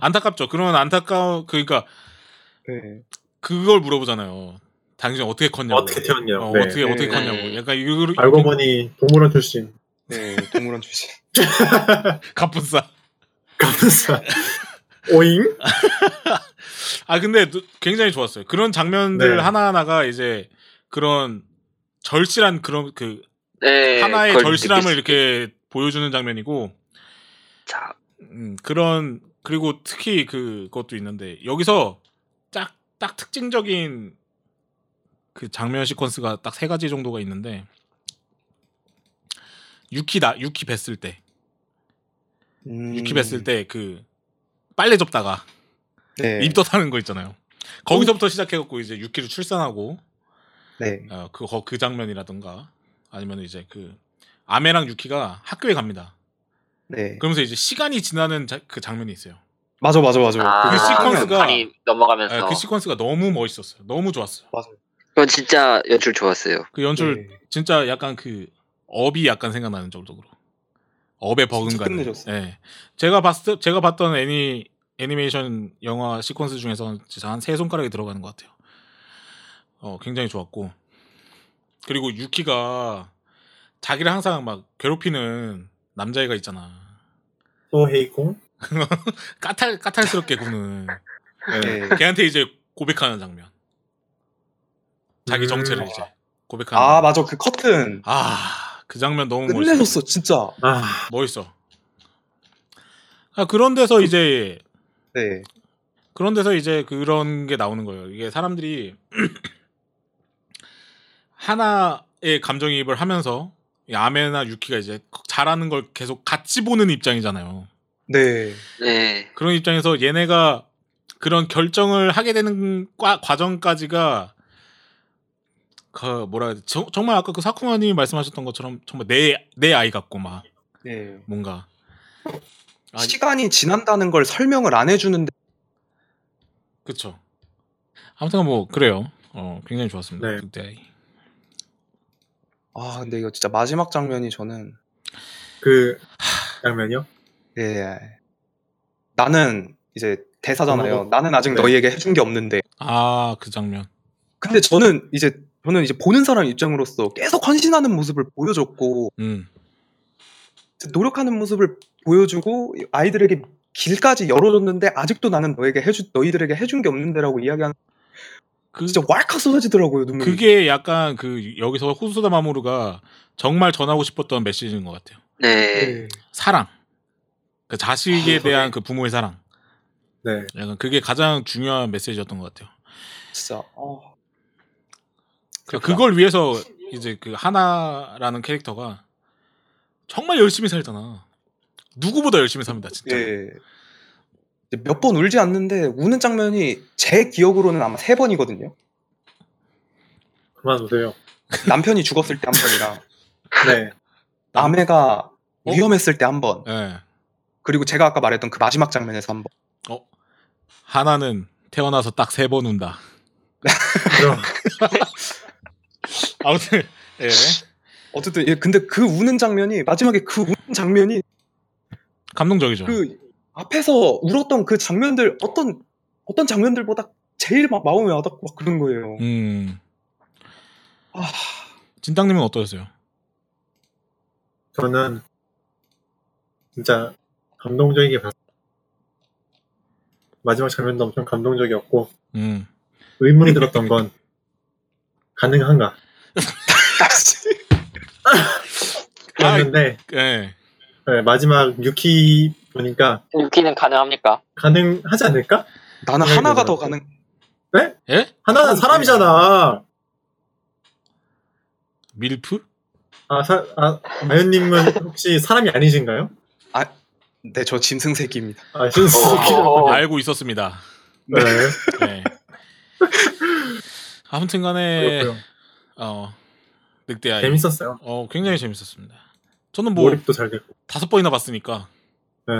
Speaker 1: 안타깝죠. 그러면 안타까워 그러니까
Speaker 3: 예.
Speaker 1: 그걸 물어보잖아요. 당신 어떻게 컸냐고.
Speaker 4: 어떻게 태어났냐고.
Speaker 1: 어,
Speaker 4: 네.
Speaker 1: 어떻게 어떻게
Speaker 3: 네.
Speaker 1: 컸냐고. 약간 이거
Speaker 4: 알고 보니 동물원 출신.
Speaker 3: 네, 동물원 출신
Speaker 1: 갑분싸.
Speaker 4: 갑분싸. 오잉?
Speaker 1: 아 근데 또 굉장히 좋았어요. 그런 장면들
Speaker 4: 네.
Speaker 1: 하나하나가 이제 그런 절실한 그런 그
Speaker 2: 네,
Speaker 1: 하나의 절실함을 이렇게 보여주는 장면이고
Speaker 2: 자,
Speaker 1: 음, 그런 그리고 특히 그것도 있는데 여기서 딱 딱 특징적인 그 장면 시퀀스가 딱 세 가지 정도가 있는데 유키다 유키 뵀을 때
Speaker 3: 음,
Speaker 1: 유키 뵀을 때 그 빨래 접다가
Speaker 3: 네,
Speaker 1: 입덧 하는 거 있잖아요. 거기서부터 시작해갖고 이제 유키를 출산하고
Speaker 3: 네,
Speaker 1: 어, 그, 거- 그 장면이라든가 아니면 이제 그 아메랑 유키가 학교에 갑니다.
Speaker 3: 네.
Speaker 1: 그러면서 이제 시간이 지나는 자- 그 장면이 있어요.
Speaker 3: 맞아 맞아 맞아
Speaker 2: 아,
Speaker 1: 그 시퀀스가-
Speaker 2: 넘어가면서
Speaker 1: 네, 그 시퀀스가 너무 멋있었어요. 너무 좋았어요.
Speaker 2: 그건 진짜 연출 좋았어요.
Speaker 1: 그 연출
Speaker 3: 네.
Speaker 1: 진짜 약간 그 업이 약간 생각나는 정도로 업의 버금가는. 예. 제가 봤을 때 제가 봤던 애니 애니메이션 영화 시퀀스 중에서 진짜 한 세 손가락이 들어가는 것 같아요. 어 굉장히 좋았고 그리고 유키가 자기를 항상 막 괴롭히는 남자애가 있잖아.
Speaker 4: 소헤이콩?
Speaker 1: 까탈 까탈스럽게 구는
Speaker 4: 네.
Speaker 3: 네.
Speaker 1: 걔한테 이제 고백하는 장면. 자기
Speaker 4: 음.
Speaker 1: 정체를 이제 고백하는.
Speaker 3: 아 맞아 그 커튼
Speaker 1: 아, 그 장면 너무 멋있어.
Speaker 3: 끝내줬어 진짜
Speaker 4: 아,
Speaker 1: 멋있어. 아, 그런 데서 이제
Speaker 3: 네
Speaker 1: 그런 데서 이제 그런 게 나오는 거예요. 이게 사람들이 하나의 감정이입을 하면서 이 아메나 유키가 이제 잘하는 걸 계속 같이 보는 입장이잖아요.
Speaker 3: 네.
Speaker 2: 네.
Speaker 1: 그런 입장에서 얘네가 그런 결정을 하게 되는 과, 과정까지가 그 뭐라 해야 돼? 저- 정말 아까 그 사쿠마님이 말씀하셨던 것처럼 정말 내 내 아이 같고 막
Speaker 3: 네.
Speaker 1: 뭔가 아,
Speaker 3: 시간이 지난다는 걸 설명을 안 해주는데
Speaker 1: 그쵸. 아무튼 뭐 그래요. 어 굉장히 좋았습니다.
Speaker 4: 네.
Speaker 1: 그때
Speaker 3: 아 근데 이거 진짜 마지막 장면이 저는
Speaker 4: 그 장면이요?
Speaker 3: 예 나는 이제 대사잖아요.
Speaker 4: 어,
Speaker 3: 나는 아직
Speaker 4: 네.
Speaker 3: 너희에게 해준 게 없는데
Speaker 1: 아그 장면.
Speaker 3: 근데 저는 이제 저는 이제 보는 사람 입장으로서 계속 헌신하는 모습을 보여줬고
Speaker 1: 음
Speaker 3: 노력하는 모습을 보여주고 아이들에게 길까지 열어줬는데 아직도 나는 너에게 해주 너희들에게 해준 게 없는데라고 이야기하는
Speaker 1: 그,
Speaker 3: 진짜 왈칵 쏟아지더라고요 눈물이.
Speaker 1: 그게 약간 그 여기서 호소다 마모루가 정말 전하고 싶었던 메시지인 것 같아요.
Speaker 2: 네.
Speaker 3: 네.
Speaker 1: 사랑. 그 자식에
Speaker 3: 아,
Speaker 1: 대한 그 부모의 사랑.
Speaker 4: 네.
Speaker 1: 약간 그게 가장 중요한 메시지였던 것 같아요.
Speaker 3: 진짜 어.
Speaker 1: 그걸 위해서 이제 그 하나라는 캐릭터가 정말 열심히 살잖아. 누구보다 열심히 삽니다, 진짜.
Speaker 3: 예. 몇 번 울지 않는데 우는 장면이 제 기억으로는 아마 세 번이거든요.
Speaker 4: 그만 두세요.
Speaker 3: 남편이 죽었을 때 한 번이랑
Speaker 4: 네.
Speaker 1: 남-
Speaker 3: 아내가
Speaker 1: 어?
Speaker 3: 위험했을 때 한 번.
Speaker 1: 예.
Speaker 3: 그리고 제가 아까 말했던 그 마지막 장면에서 한 번.
Speaker 1: 어. 하나는 태어나서 딱 세 번 운다.
Speaker 4: 그럼
Speaker 1: 아무튼 예.
Speaker 3: 어쨌든 예, 근데 그 우는 장면이 마지막에 그 우는 장면이
Speaker 1: 감동적이죠.
Speaker 3: 그 앞에서 울었던 그 장면들 어떤 어떤 장면들보다 제일 막 마음에 와닿고 막 그런 거예요.
Speaker 1: 음.
Speaker 3: 아,
Speaker 1: 진땅님은 어떠셨어요?
Speaker 4: 저는 진짜 감동적이게 봤어요. 마지막 장면도 엄청 감동적이었고
Speaker 1: 음.
Speaker 4: 의문이 들었던 건 가능한가? 였는데
Speaker 1: 예.
Speaker 4: 네, 마지막 유키 보니까
Speaker 2: 유키는 가능합니까?
Speaker 4: 가능하지 않을까?
Speaker 3: 나는
Speaker 4: 네,
Speaker 3: 하나가
Speaker 4: 네,
Speaker 3: 더
Speaker 4: 네.
Speaker 3: 가능.
Speaker 1: 예?
Speaker 4: 하나는 사람이잖아.
Speaker 1: 밀프?
Speaker 4: 아, 사, 아, 아연님은 혹시 사람이 아니신가요?
Speaker 3: 네, 저 짐승새끼입니다.
Speaker 4: 아, 신스.
Speaker 2: 어.
Speaker 1: 알고 있었습니다.
Speaker 4: 네.
Speaker 1: 네. 아무튼 간에
Speaker 4: 그렇고요.
Speaker 1: 어 늑대 아이
Speaker 4: 재밌었어요.
Speaker 1: 어 굉장히 재밌었습니다. 저는 뭐
Speaker 4: 몰입도 잘 됐고.
Speaker 1: 다섯 번이나 봤으니까
Speaker 4: 네.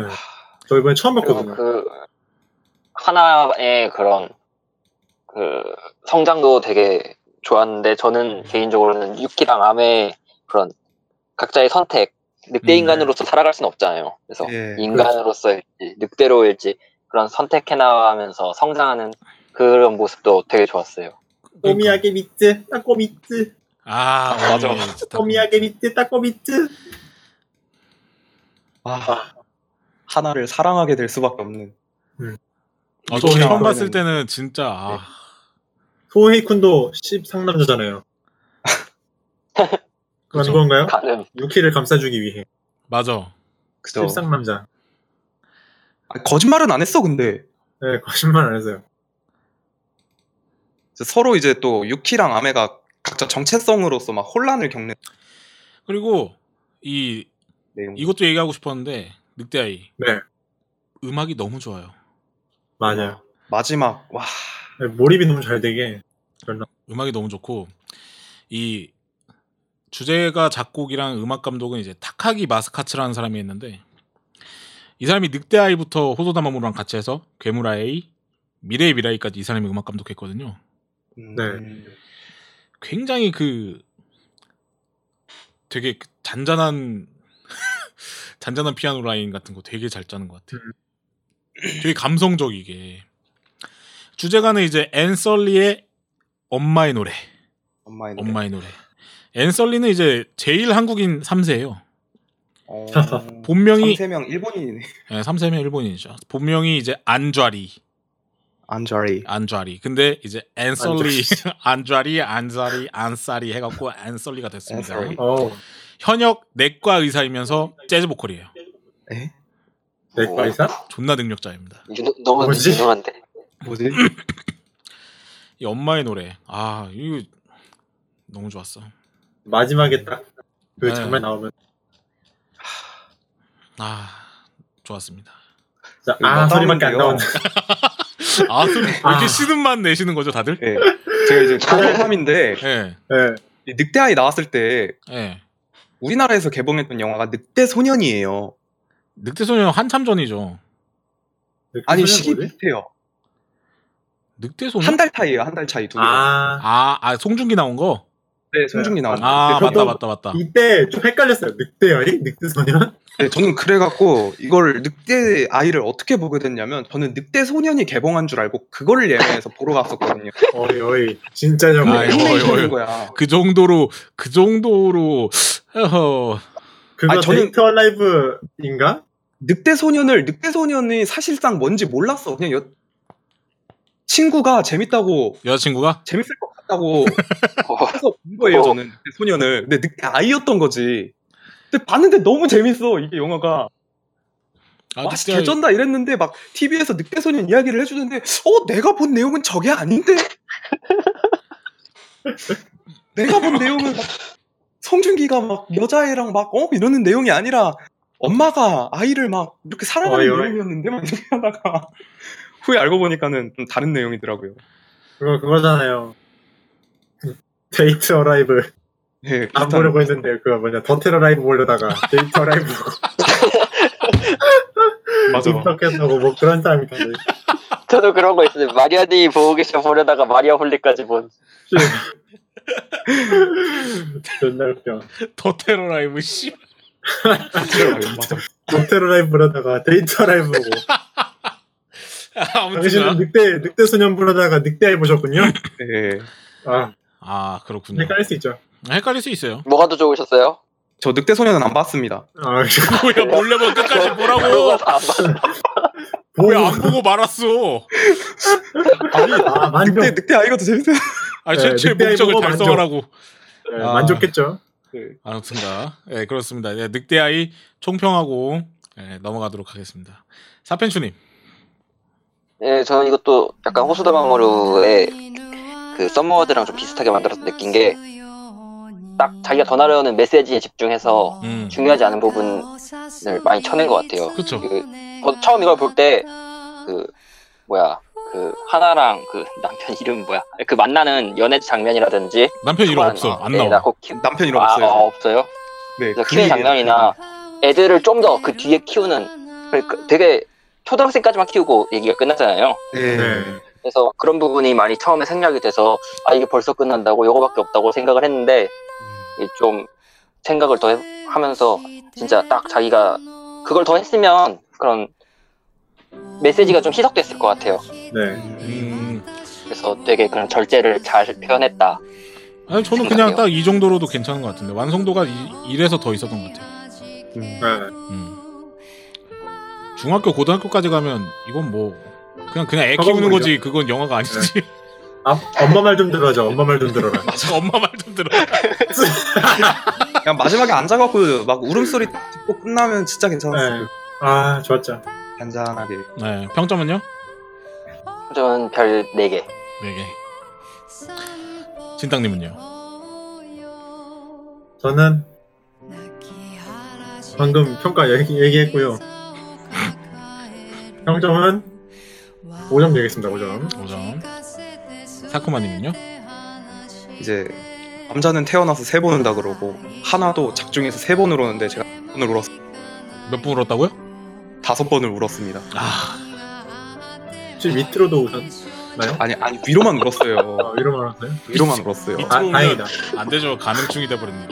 Speaker 4: 저 이번에 처음 봤거든요.
Speaker 2: 그 하나의 그런 그 성장도 되게 좋았는데 저는 개인적으로는 유키랑 암의 그런 각자의 선택 늑대
Speaker 1: 음.
Speaker 2: 인간으로서 살아갈 수는 없잖아요. 그래서
Speaker 3: 예,
Speaker 2: 인간으로서일지 늑대로일지 그런 선택해 나가면서 성장하는 그런 모습도 되게 좋았어요.
Speaker 4: 꼬미야게 미츠, 따꼬 미츠,
Speaker 1: 아
Speaker 3: 맞아.
Speaker 1: 어, 진짜 다-
Speaker 4: 꼬미야게 미츠, 따꼬 미츠.
Speaker 3: 아, 하나를 사랑하게 될 수밖에 없는.
Speaker 1: 어, 저
Speaker 4: 소희랑
Speaker 1: 처음 봤을 때는 진짜 아,
Speaker 4: 소헤이 쿤도 10상남자잖아요. 그런. 건가요?
Speaker 2: 가능.
Speaker 4: 유키를 감싸주기 위해.
Speaker 1: 맞아.
Speaker 3: 그죠?
Speaker 4: 10상남자.
Speaker 3: 아, 거짓말은 안 했어, 근데.
Speaker 4: 네, 거짓말 안 했어요.
Speaker 3: 서로 이제 또 유키랑 아메가 각자 정체성으로서 막 혼란을 겪는
Speaker 1: 그리고 이
Speaker 3: 내용.
Speaker 1: 이것도 얘기하고 싶었는데 늑대아이
Speaker 4: 네,
Speaker 1: 음악이 너무 좋아요.
Speaker 4: 맞아요.
Speaker 3: 마지막 와
Speaker 4: 네, 몰입이 너무 잘 되게.
Speaker 1: 음악이 너무 좋고 이 주제가 작곡이랑 음악 감독은 이제 타카기 마스카츠라는 사람이 했는데 이 사람이 늑대아이부터 호소다마무랑 같이 해서 괴물아이 미래의 미라이까지 이 사람이 음악 감독했거든요.
Speaker 3: 음,
Speaker 4: 네.
Speaker 1: 굉장히 그 되게 그 잔잔한 잔잔한 피아노 라인 같은 거 되게 잘 짜는 것 같아. 되게 감성적이게 주제가는 이제 앤설리의 엄마의 노래.
Speaker 3: 엄마의 노래.
Speaker 1: 엄마의 노래. 앤설리는 이제 제일 한국인 3세예요.
Speaker 3: 어,
Speaker 1: 본명이
Speaker 3: 3명 일본인이네.
Speaker 1: 네, 3세면 일본인이죠. 본명이 이제 안좌리.
Speaker 3: 안자리.
Speaker 1: 안좌리. 근데 이제 앤설리 안좌리 안자리 안사리 해갖고 앤설리가 됐습니다.
Speaker 4: 어,
Speaker 1: 현역 내과 의사이면서 재즈 보컬이에요.
Speaker 3: 에?
Speaker 4: 내과 의사?
Speaker 1: 존나 능력자입니다.
Speaker 2: 유, 너무
Speaker 4: 뭐지?
Speaker 2: 유능한데.
Speaker 3: 뭐지?
Speaker 1: 이 엄마의 노래. 아 이거 너무 좋았어.
Speaker 4: 마지막에 딱그
Speaker 1: 네.
Speaker 4: 장면 나오면
Speaker 1: 아 좋았습니다.
Speaker 3: 이거
Speaker 4: 아 소리밖에 안
Speaker 3: 나오는데요.
Speaker 1: 아. 소리 왜 이렇게 맛 내시는 거죠 다들?
Speaker 3: 예. 제가 이제 고3인데
Speaker 1: 예.
Speaker 4: 네.
Speaker 3: 늑대아이 나왔을 때
Speaker 1: 예.
Speaker 3: 우리나라에서 개봉했던 영화가 늑대 소년이에요.
Speaker 1: 늑대 소년 한참 전이죠.
Speaker 3: 아니
Speaker 4: 그 소리는
Speaker 3: 시기
Speaker 4: 뭐지?
Speaker 3: 비슷해요.
Speaker 1: 늑대 소년?
Speaker 3: 한 달 차이예요. 한 달 차이 두 개.
Speaker 4: 아
Speaker 1: 아, 아 송중기 나온 거?
Speaker 3: 네, 송중기 나온 거.
Speaker 1: 아
Speaker 4: 네,
Speaker 1: 맞다 맞다 맞다.
Speaker 4: 이때 좀 헷갈렸어요. 늑대열이? 늑대소년?
Speaker 3: 네, 저는 그래갖고 이걸 늑대 아이를 어떻게 보게 됐냐면 저는 늑대 소년이 개봉한 줄 알고 그거를 예매해서 보러 갔었거든요.
Speaker 4: 어이 어이 진짜 좀
Speaker 1: 아이, 어이, 어이.
Speaker 3: 거야.
Speaker 1: 그 정도로 그 정도로 어허,
Speaker 4: 그거
Speaker 3: 아니, 저는-
Speaker 4: 데이트 얼라이브인가?
Speaker 3: 늑대 소년을 늑대 소년이 사실상 뭔지 몰랐어. 그냥 여- 친구가 재밌다고
Speaker 1: 여자친구가
Speaker 3: 재밌을 것 같다고
Speaker 2: 어,
Speaker 3: 해서 본 거예요. 저는 늑대 소년을. 근데 늑대 아이였던 거지. 근데 봤는데 너무 재밌어 이게 영화가.
Speaker 1: 아,
Speaker 3: 와,
Speaker 1: 늑대
Speaker 3: 개쩐다 이랬는데 막 TV에서 늑대 소년 이야기를 해주는데 어 내가 본 내용은 저게 아닌데 내가 본 내용은 막 송중기가 막 여자애랑 막 어 이러는 내용이 아니라 엄마가 아이를 막 이렇게 사랑하는
Speaker 4: 어이.
Speaker 3: 내용이었는데 막 이렇게 하다가 후에 알고 보니까는 좀 다른 내용이더라고요.
Speaker 4: 그거 그거잖아요. 데이트 얼라이브
Speaker 3: 네,
Speaker 4: 안
Speaker 3: 비슷한-
Speaker 4: 보려고 했는데 그거 뭐냐 더테러 라이브 보려다가 데이트 얼라이브 보고
Speaker 3: 맞아.
Speaker 4: 입덕했다고 뭐 그런 사람이 있던데
Speaker 2: 저도 그런 거 있어요. 마리아님이 보고 계셔 보려다가 마리아 홀릭까지 본.
Speaker 4: 존나 웃겨
Speaker 1: 더 테러 라이브 씨.
Speaker 3: 맞아.
Speaker 4: 더테러 라이브 보려다가 데이트 얼라이브 보고
Speaker 1: 아무튼
Speaker 4: 당신은 늑대 늑대 소년 보려다가 늑대아일 보셨군요
Speaker 3: 네.
Speaker 4: 아
Speaker 1: 아 그렇군요.
Speaker 4: 헷갈릴 수 있죠
Speaker 1: 헷갈릴 수 있어요.
Speaker 2: 뭐가 더 좋으셨어요?
Speaker 3: 저 늑대 소년은 안 봤습니다.
Speaker 4: 아
Speaker 1: 뭐야 몰래 보 끝까지 보라고.
Speaker 2: 안 봤-
Speaker 1: 왜안 보고 말았어?
Speaker 4: 아니 아 만족
Speaker 3: 늑대 늑대 아이가 더 재밌어요.
Speaker 1: 아니
Speaker 4: 네,
Speaker 1: 최초의
Speaker 4: 늑대
Speaker 1: 목적을 달성하라고.
Speaker 4: 네,
Speaker 1: 아.
Speaker 4: 만족했죠
Speaker 3: 그
Speaker 1: 아무튼가 예 그렇습니다. 예, 늑대 아이 총평하고 예, 넘어가도록 하겠습니다. 사펜추님
Speaker 2: 예, 저는 이것도 약간 호수다마모루의 그 썸머워드랑 좀 비슷하게 만들어서 느낀 게 딱 자기가 전하려는 메시지에 집중해서
Speaker 1: 음
Speaker 2: 중요하지 않은 부분을 많이 쳐낸 것 같아요.
Speaker 1: 그쵸.
Speaker 2: 그, 저 처음 이걸 볼 때 그 뭐야 그 하나랑 그 남편 이름 뭐야 그 만나는 연애 장면이라든지
Speaker 1: 남편 이름
Speaker 2: 초반,
Speaker 1: 없어
Speaker 2: 어,
Speaker 1: 안
Speaker 2: 네,
Speaker 1: 나와.
Speaker 2: 키-
Speaker 3: 남편 이름
Speaker 2: 아,
Speaker 3: 없어요.
Speaker 2: 어, 없어요.
Speaker 3: 네,
Speaker 2: 그래서
Speaker 3: 그
Speaker 2: 키우는 장면이나 애들을 좀 더 그 뒤에 키우는 그러니까 되게 초등학생까지만 키우고 얘기가 끝났잖아요.
Speaker 3: 네.
Speaker 4: 네.
Speaker 2: 그래서 그런 부분이 많이 처음에 생략이 돼서 아 이게 벌써 끝난다고 이거밖에 없다고 생각을 했는데 좀 생각을 더 해- 하면서 진짜 딱 자기가 그걸 더 했으면 그런 메시지가 좀 희석됐을 것 같아요.
Speaker 4: 네.
Speaker 1: 음
Speaker 2: 그래서 되게 그런 절제를 잘 표현했다.
Speaker 1: 아니 저는 그냥 딱 이 정도로도 괜찮은 것 같은데 완성도가 이, 이래서 더 있었던 것 같아요.
Speaker 3: 음.
Speaker 4: 네.
Speaker 1: 음. 중학교 고등학교까지 가면 이건 뭐 그냥 그냥 애 키우는? 거지 그건 영화가 아니지.
Speaker 4: 아, 엄마 말 좀 들어줘. 엄마 말 좀 들어라.
Speaker 1: 맞아 엄마 말 좀 들어.
Speaker 3: 그냥 마지막에 앉아갖고 막 울음소리 듣고 끝나면 진짜 괜찮았어요.
Speaker 4: 네. 아, 좋았죠.
Speaker 3: 잔잔하게.
Speaker 1: 네 평점은요?
Speaker 2: 저는 별 4개.
Speaker 1: 네 개. 진땅님은요?
Speaker 4: 저는 방금 평가 얘기, 얘기했고요. 평점은 5점 드리겠습니다. 5점.
Speaker 1: 5점. 사쿠마님은요?
Speaker 3: 이제 남자는 태어나서 세 번 운다 그러고 하나도 작중에서 세 번 울었는데 제가 몇 번을 울었
Speaker 1: 몇분 울었다고요?
Speaker 3: 다섯 번을 울었습니다.
Speaker 1: 아
Speaker 4: 혹시 밑으로도 오셨나요?
Speaker 3: 아니 아니 위로만 울었어요.
Speaker 4: 아, 위로만 하세요?
Speaker 3: 위로만 울었어요.
Speaker 1: 밑-
Speaker 4: 아, 다행이다.
Speaker 1: 안 되죠 가능충이 돼버립니다.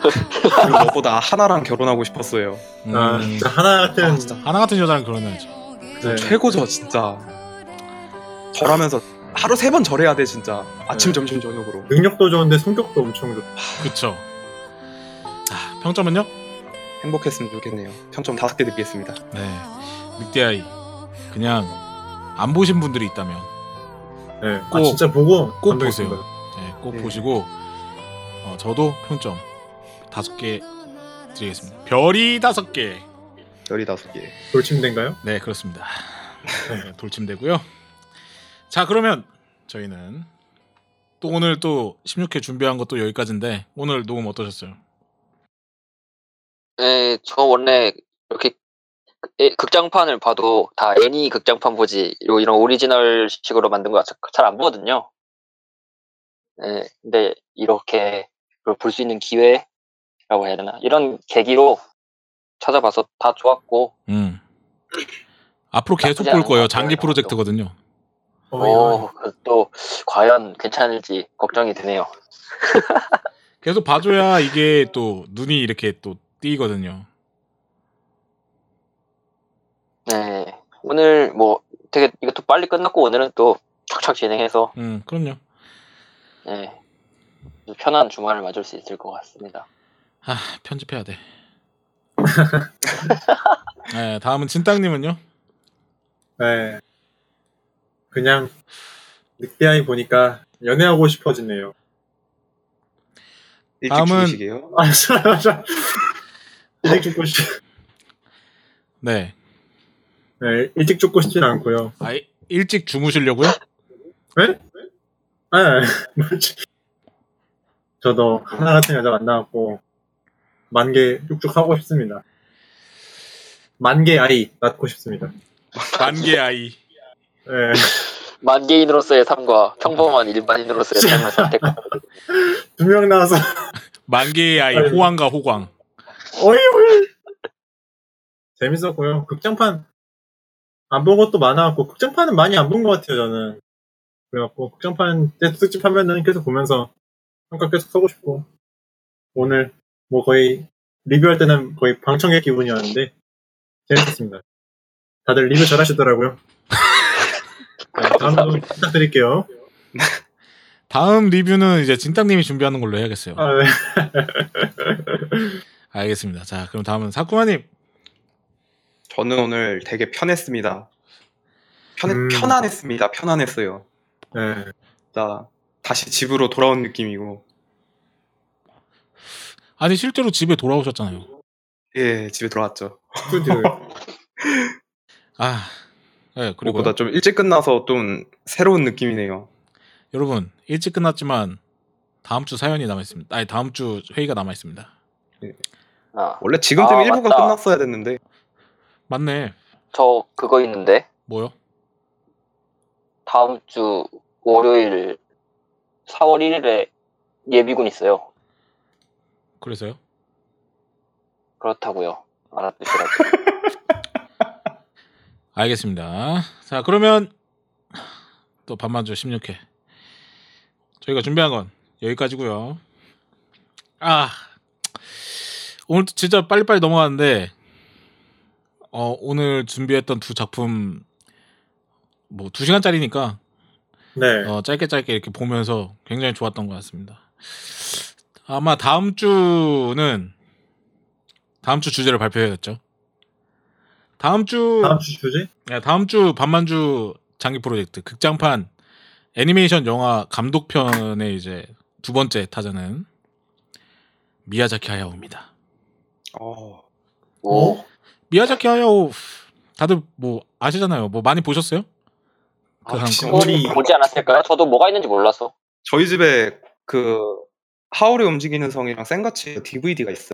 Speaker 3: 그리고 너보다 하나랑 결혼하고 싶었어요.
Speaker 1: 음,
Speaker 4: 아, 진짜 하나 같은.
Speaker 3: 아, 진짜
Speaker 1: 하나 같은 여자랑 결혼해야지.
Speaker 4: 네.
Speaker 3: 최고죠 진짜. 절하면서 하루 세 번 절해야 돼 진짜. 아침
Speaker 4: 네.
Speaker 3: 점심 저녁으로.
Speaker 4: 능력도 좋은데 성격도 엄청 좋다.
Speaker 1: 그쵸. 아, 평점은요?
Speaker 3: 행복했으면 좋겠네요. 평점 다섯 개 드리겠습니다.
Speaker 1: 네. 늑대아이. 그냥 안 보신 분들이 있다면
Speaker 4: 네. 아,
Speaker 1: 꼭-
Speaker 4: 진짜 보고
Speaker 1: 꼭
Speaker 4: 감동했습니다.
Speaker 1: 보세요. 네, 꼭
Speaker 3: 네.
Speaker 1: 보시고 어, 저도 평점 다섯 개 드리겠습니다. 별이 다섯 개.
Speaker 3: 열이 다섯 개.
Speaker 4: 돌침대인가요?
Speaker 1: 네, 그렇습니다. 네, 돌침되고요. 자, 그러면 저희는 또 오늘 또 16회 준비한 것도 여기까지인데 오늘 녹음 어떠셨어요?
Speaker 2: 네, 저 원래 이렇게 에- 극장판을 봐도 다 애니 극장판 보지 이런 이런 오리지널 식으로 만든 거 잘 안 보거든요. 네, 근데 이렇게 볼 수 있는 기회라고 해야 되나? 이런 계기로 찾아봐서 다 좋았고,
Speaker 1: 음. 앞으로 계속 볼 거예요. 장기. 프로젝트거든요.
Speaker 4: 어,
Speaker 2: 오, 그또 과연 괜찮을지 걱정이 되네요.
Speaker 1: 계속 봐줘야 이게 또 눈이 이렇게 또 띄거든요.
Speaker 2: 네, 오늘 뭐 되게 이것도 빨리 끝났고 오늘은 또 척척 진행해서
Speaker 1: 음, 그럼요.
Speaker 2: 네, 편한 주말을 맞을 수 있을 것 같습니다.
Speaker 1: 아, 편집해야 돼. 네, 다음은 진땅님은요?
Speaker 4: 네. 그냥 늑대아이 보니까 연애하고 싶어지네요.
Speaker 3: 일찍
Speaker 1: 다음은-.
Speaker 4: 아, 자, 자. 일찍 죽고 싶,
Speaker 1: 네.
Speaker 4: 네, 일찍 죽고 싶진 않고요.
Speaker 1: 아, 이- 일찍 주무시려고요?
Speaker 4: 네? 네? 저도 하나 같은 여자 만나갖고 만개 쭉쭉 하고 싶습니다. 만개 아이 낳고 싶습니다.
Speaker 1: 만개 아이.
Speaker 4: 네.
Speaker 2: 만개인으로서의 삶과 평범한 일반인으로서의 삶을 선택하는
Speaker 4: 두 명 나와서
Speaker 1: 만개의 아이
Speaker 4: 아이고.
Speaker 1: 호황과 호광.
Speaker 4: 어이 어이 재밌었고요. 극장판 안 본 것도 많아갖고 극장판은 많이 안 본 것 같아요 저는. 그래갖고 극장판 때 특집 하면은 계속 보면서 평가 계속 서고 싶고 오늘 뭐 거의 리뷰할 때는 거의 방청객 기분이었는데 재밌었습니다. 다들 리뷰 잘하시더라고요. 네, 다음도 부탁드릴게요.
Speaker 1: 다음 리뷰는 이제 진땅님이 준비하는 걸로 해야겠어요.
Speaker 4: 아, 네.
Speaker 1: 알겠습니다. 자, 그럼 다음은 사쿠마님.
Speaker 3: 저는 오늘 되게 편했습니다. 편
Speaker 4: 음.
Speaker 3: 편안했습니다. 편안했어요.
Speaker 4: 네.
Speaker 3: 자 다시 집으로 돌아온 느낌이고
Speaker 1: 아니 실제로 집에 돌아오셨잖아요.
Speaker 3: 예, 집에 들어왔죠.
Speaker 4: 스튜디오에.
Speaker 1: 아, 네, 그리고
Speaker 3: 그리고 보다 좀 일찍 끝나서 좀 새로운 느낌이네요.
Speaker 1: 여러분 일찍 끝났지만 다음 주 사연이 남아 있습니다. 아니 다음 주 회의가 남아 있습니다.
Speaker 2: 아,
Speaker 3: 원래 지금쯤
Speaker 2: 아,
Speaker 3: 일부가
Speaker 2: 맞다.
Speaker 3: 끝났어야 됐는데
Speaker 1: 맞네.
Speaker 2: 저 그거 있는데
Speaker 1: 뭐요?
Speaker 2: 다음 주 월요일 4월 1일에 예비군 있어요.
Speaker 1: 그래서요?
Speaker 2: 그렇다고요. 알아두시라고.
Speaker 1: 알겠습니다. 자 그러면 또 반만주 16회 저희가 준비한 건 여기까지고요. 아 오늘 진짜 빨리빨리 넘어가는데 어, 오늘 준비했던 두 작품 뭐 두 시간짜리니까
Speaker 4: 네.
Speaker 1: 어, 짧게 짧게 이렇게 보면서 굉장히 좋았던 것 같습니다. 아마 다음 주는 다음 주 주제를 발표해야겠죠. 다음 주
Speaker 4: 다음 주 주제?
Speaker 1: 네, 다음 주 반만주 장기 프로젝트 극장판 애니메이션 영화 감독편의 이제 두 번째 타자는 미야자키 하야오입니다.
Speaker 3: 어,
Speaker 2: 오,
Speaker 1: 미야자키 하야오 다들 뭐 아시잖아요. 뭐 많이 보셨어요? 그
Speaker 3: 아,
Speaker 1: 한-
Speaker 3: 진짜
Speaker 2: 뭐,
Speaker 4: 우리-
Speaker 2: 보지 않았을까요? 저도 뭐가 있는지 몰라서.
Speaker 3: 저희 집에 그 하울이 움직이는 성이랑 센가치 DVD가 있어요.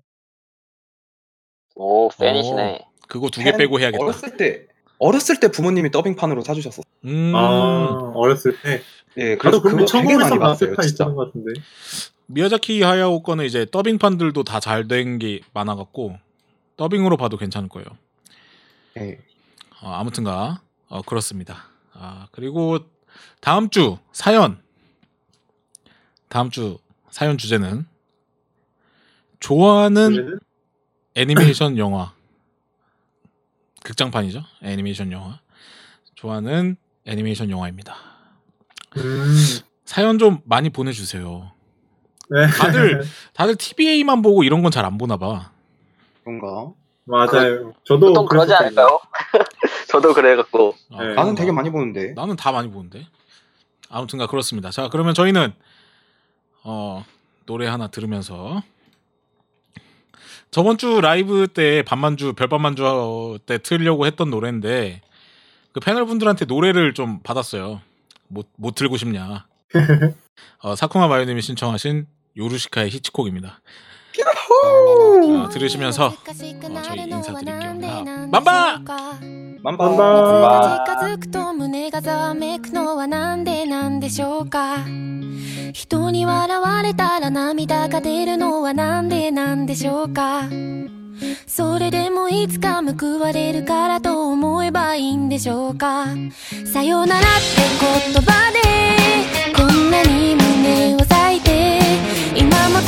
Speaker 2: 오, 팬이시네.
Speaker 1: 그거 두 개 빼고 해야겠다.
Speaker 3: 어렸을 때 어렸을 때 부모님이 더빙판으로 사주셨었어.
Speaker 1: 음,
Speaker 4: 아, 어렸을 때.
Speaker 3: 예, 그래서 그거 되게 많이 봤어요, 진짜.
Speaker 4: 것 같은데.
Speaker 1: 미야자키 하야오 거는 이제 더빙판들도 다 잘 된 게 많아갖고 더빙으로 봐도 괜찮을 거예요.
Speaker 3: 예.
Speaker 1: 어, 아무튼가 어, 그렇습니다. 아 그리고 다음 주 사연 다음 주 사연 주제는 좋아하는
Speaker 4: 주제는?
Speaker 1: 애니메이션 영화 극장판이죠 애니메이션 영화 좋아하는 애니메이션 영화입니다.
Speaker 4: 음.
Speaker 1: 사연 좀 많이 보내주세요.
Speaker 4: 네.
Speaker 1: 다들 다들 TBA만 보고 이런 건 잘 안 보나 봐.
Speaker 3: 그런가?
Speaker 4: 맞아요. 저도
Speaker 2: 보통 그러지. 않을까요? 저도 그래갖고.
Speaker 1: 아,
Speaker 4: 네.
Speaker 3: 나는? 되게 많이 보는데.
Speaker 1: 나는 다 많이 보는데. 아무튼가 그렇습니다. 자, 그러면 저희는 어, 노래 하나 들으면서 저번 주 라이브 때 반만주 별반만주 때 틀려고 했던 노래인데 그 패널 분들한테 노래를 좀 받았어요. 못, 못 틀고 싶냐. 어, 사쿠마 마요님이 신청하신 요루시카의 히치콕입니다. 어, 들으시면서 어, 저희 인사드릴게요. 맘바!
Speaker 3: バン
Speaker 4: バン。バンバン。
Speaker 6: 近づくと胸がざわめくのはなんでなんでしょうか人に笑われたら涙が出るのはなんでなんでしょうか？それでもいつか報われるからと思えばいいんでしょうか？さよならって言葉でこんなに胸を裂いて今も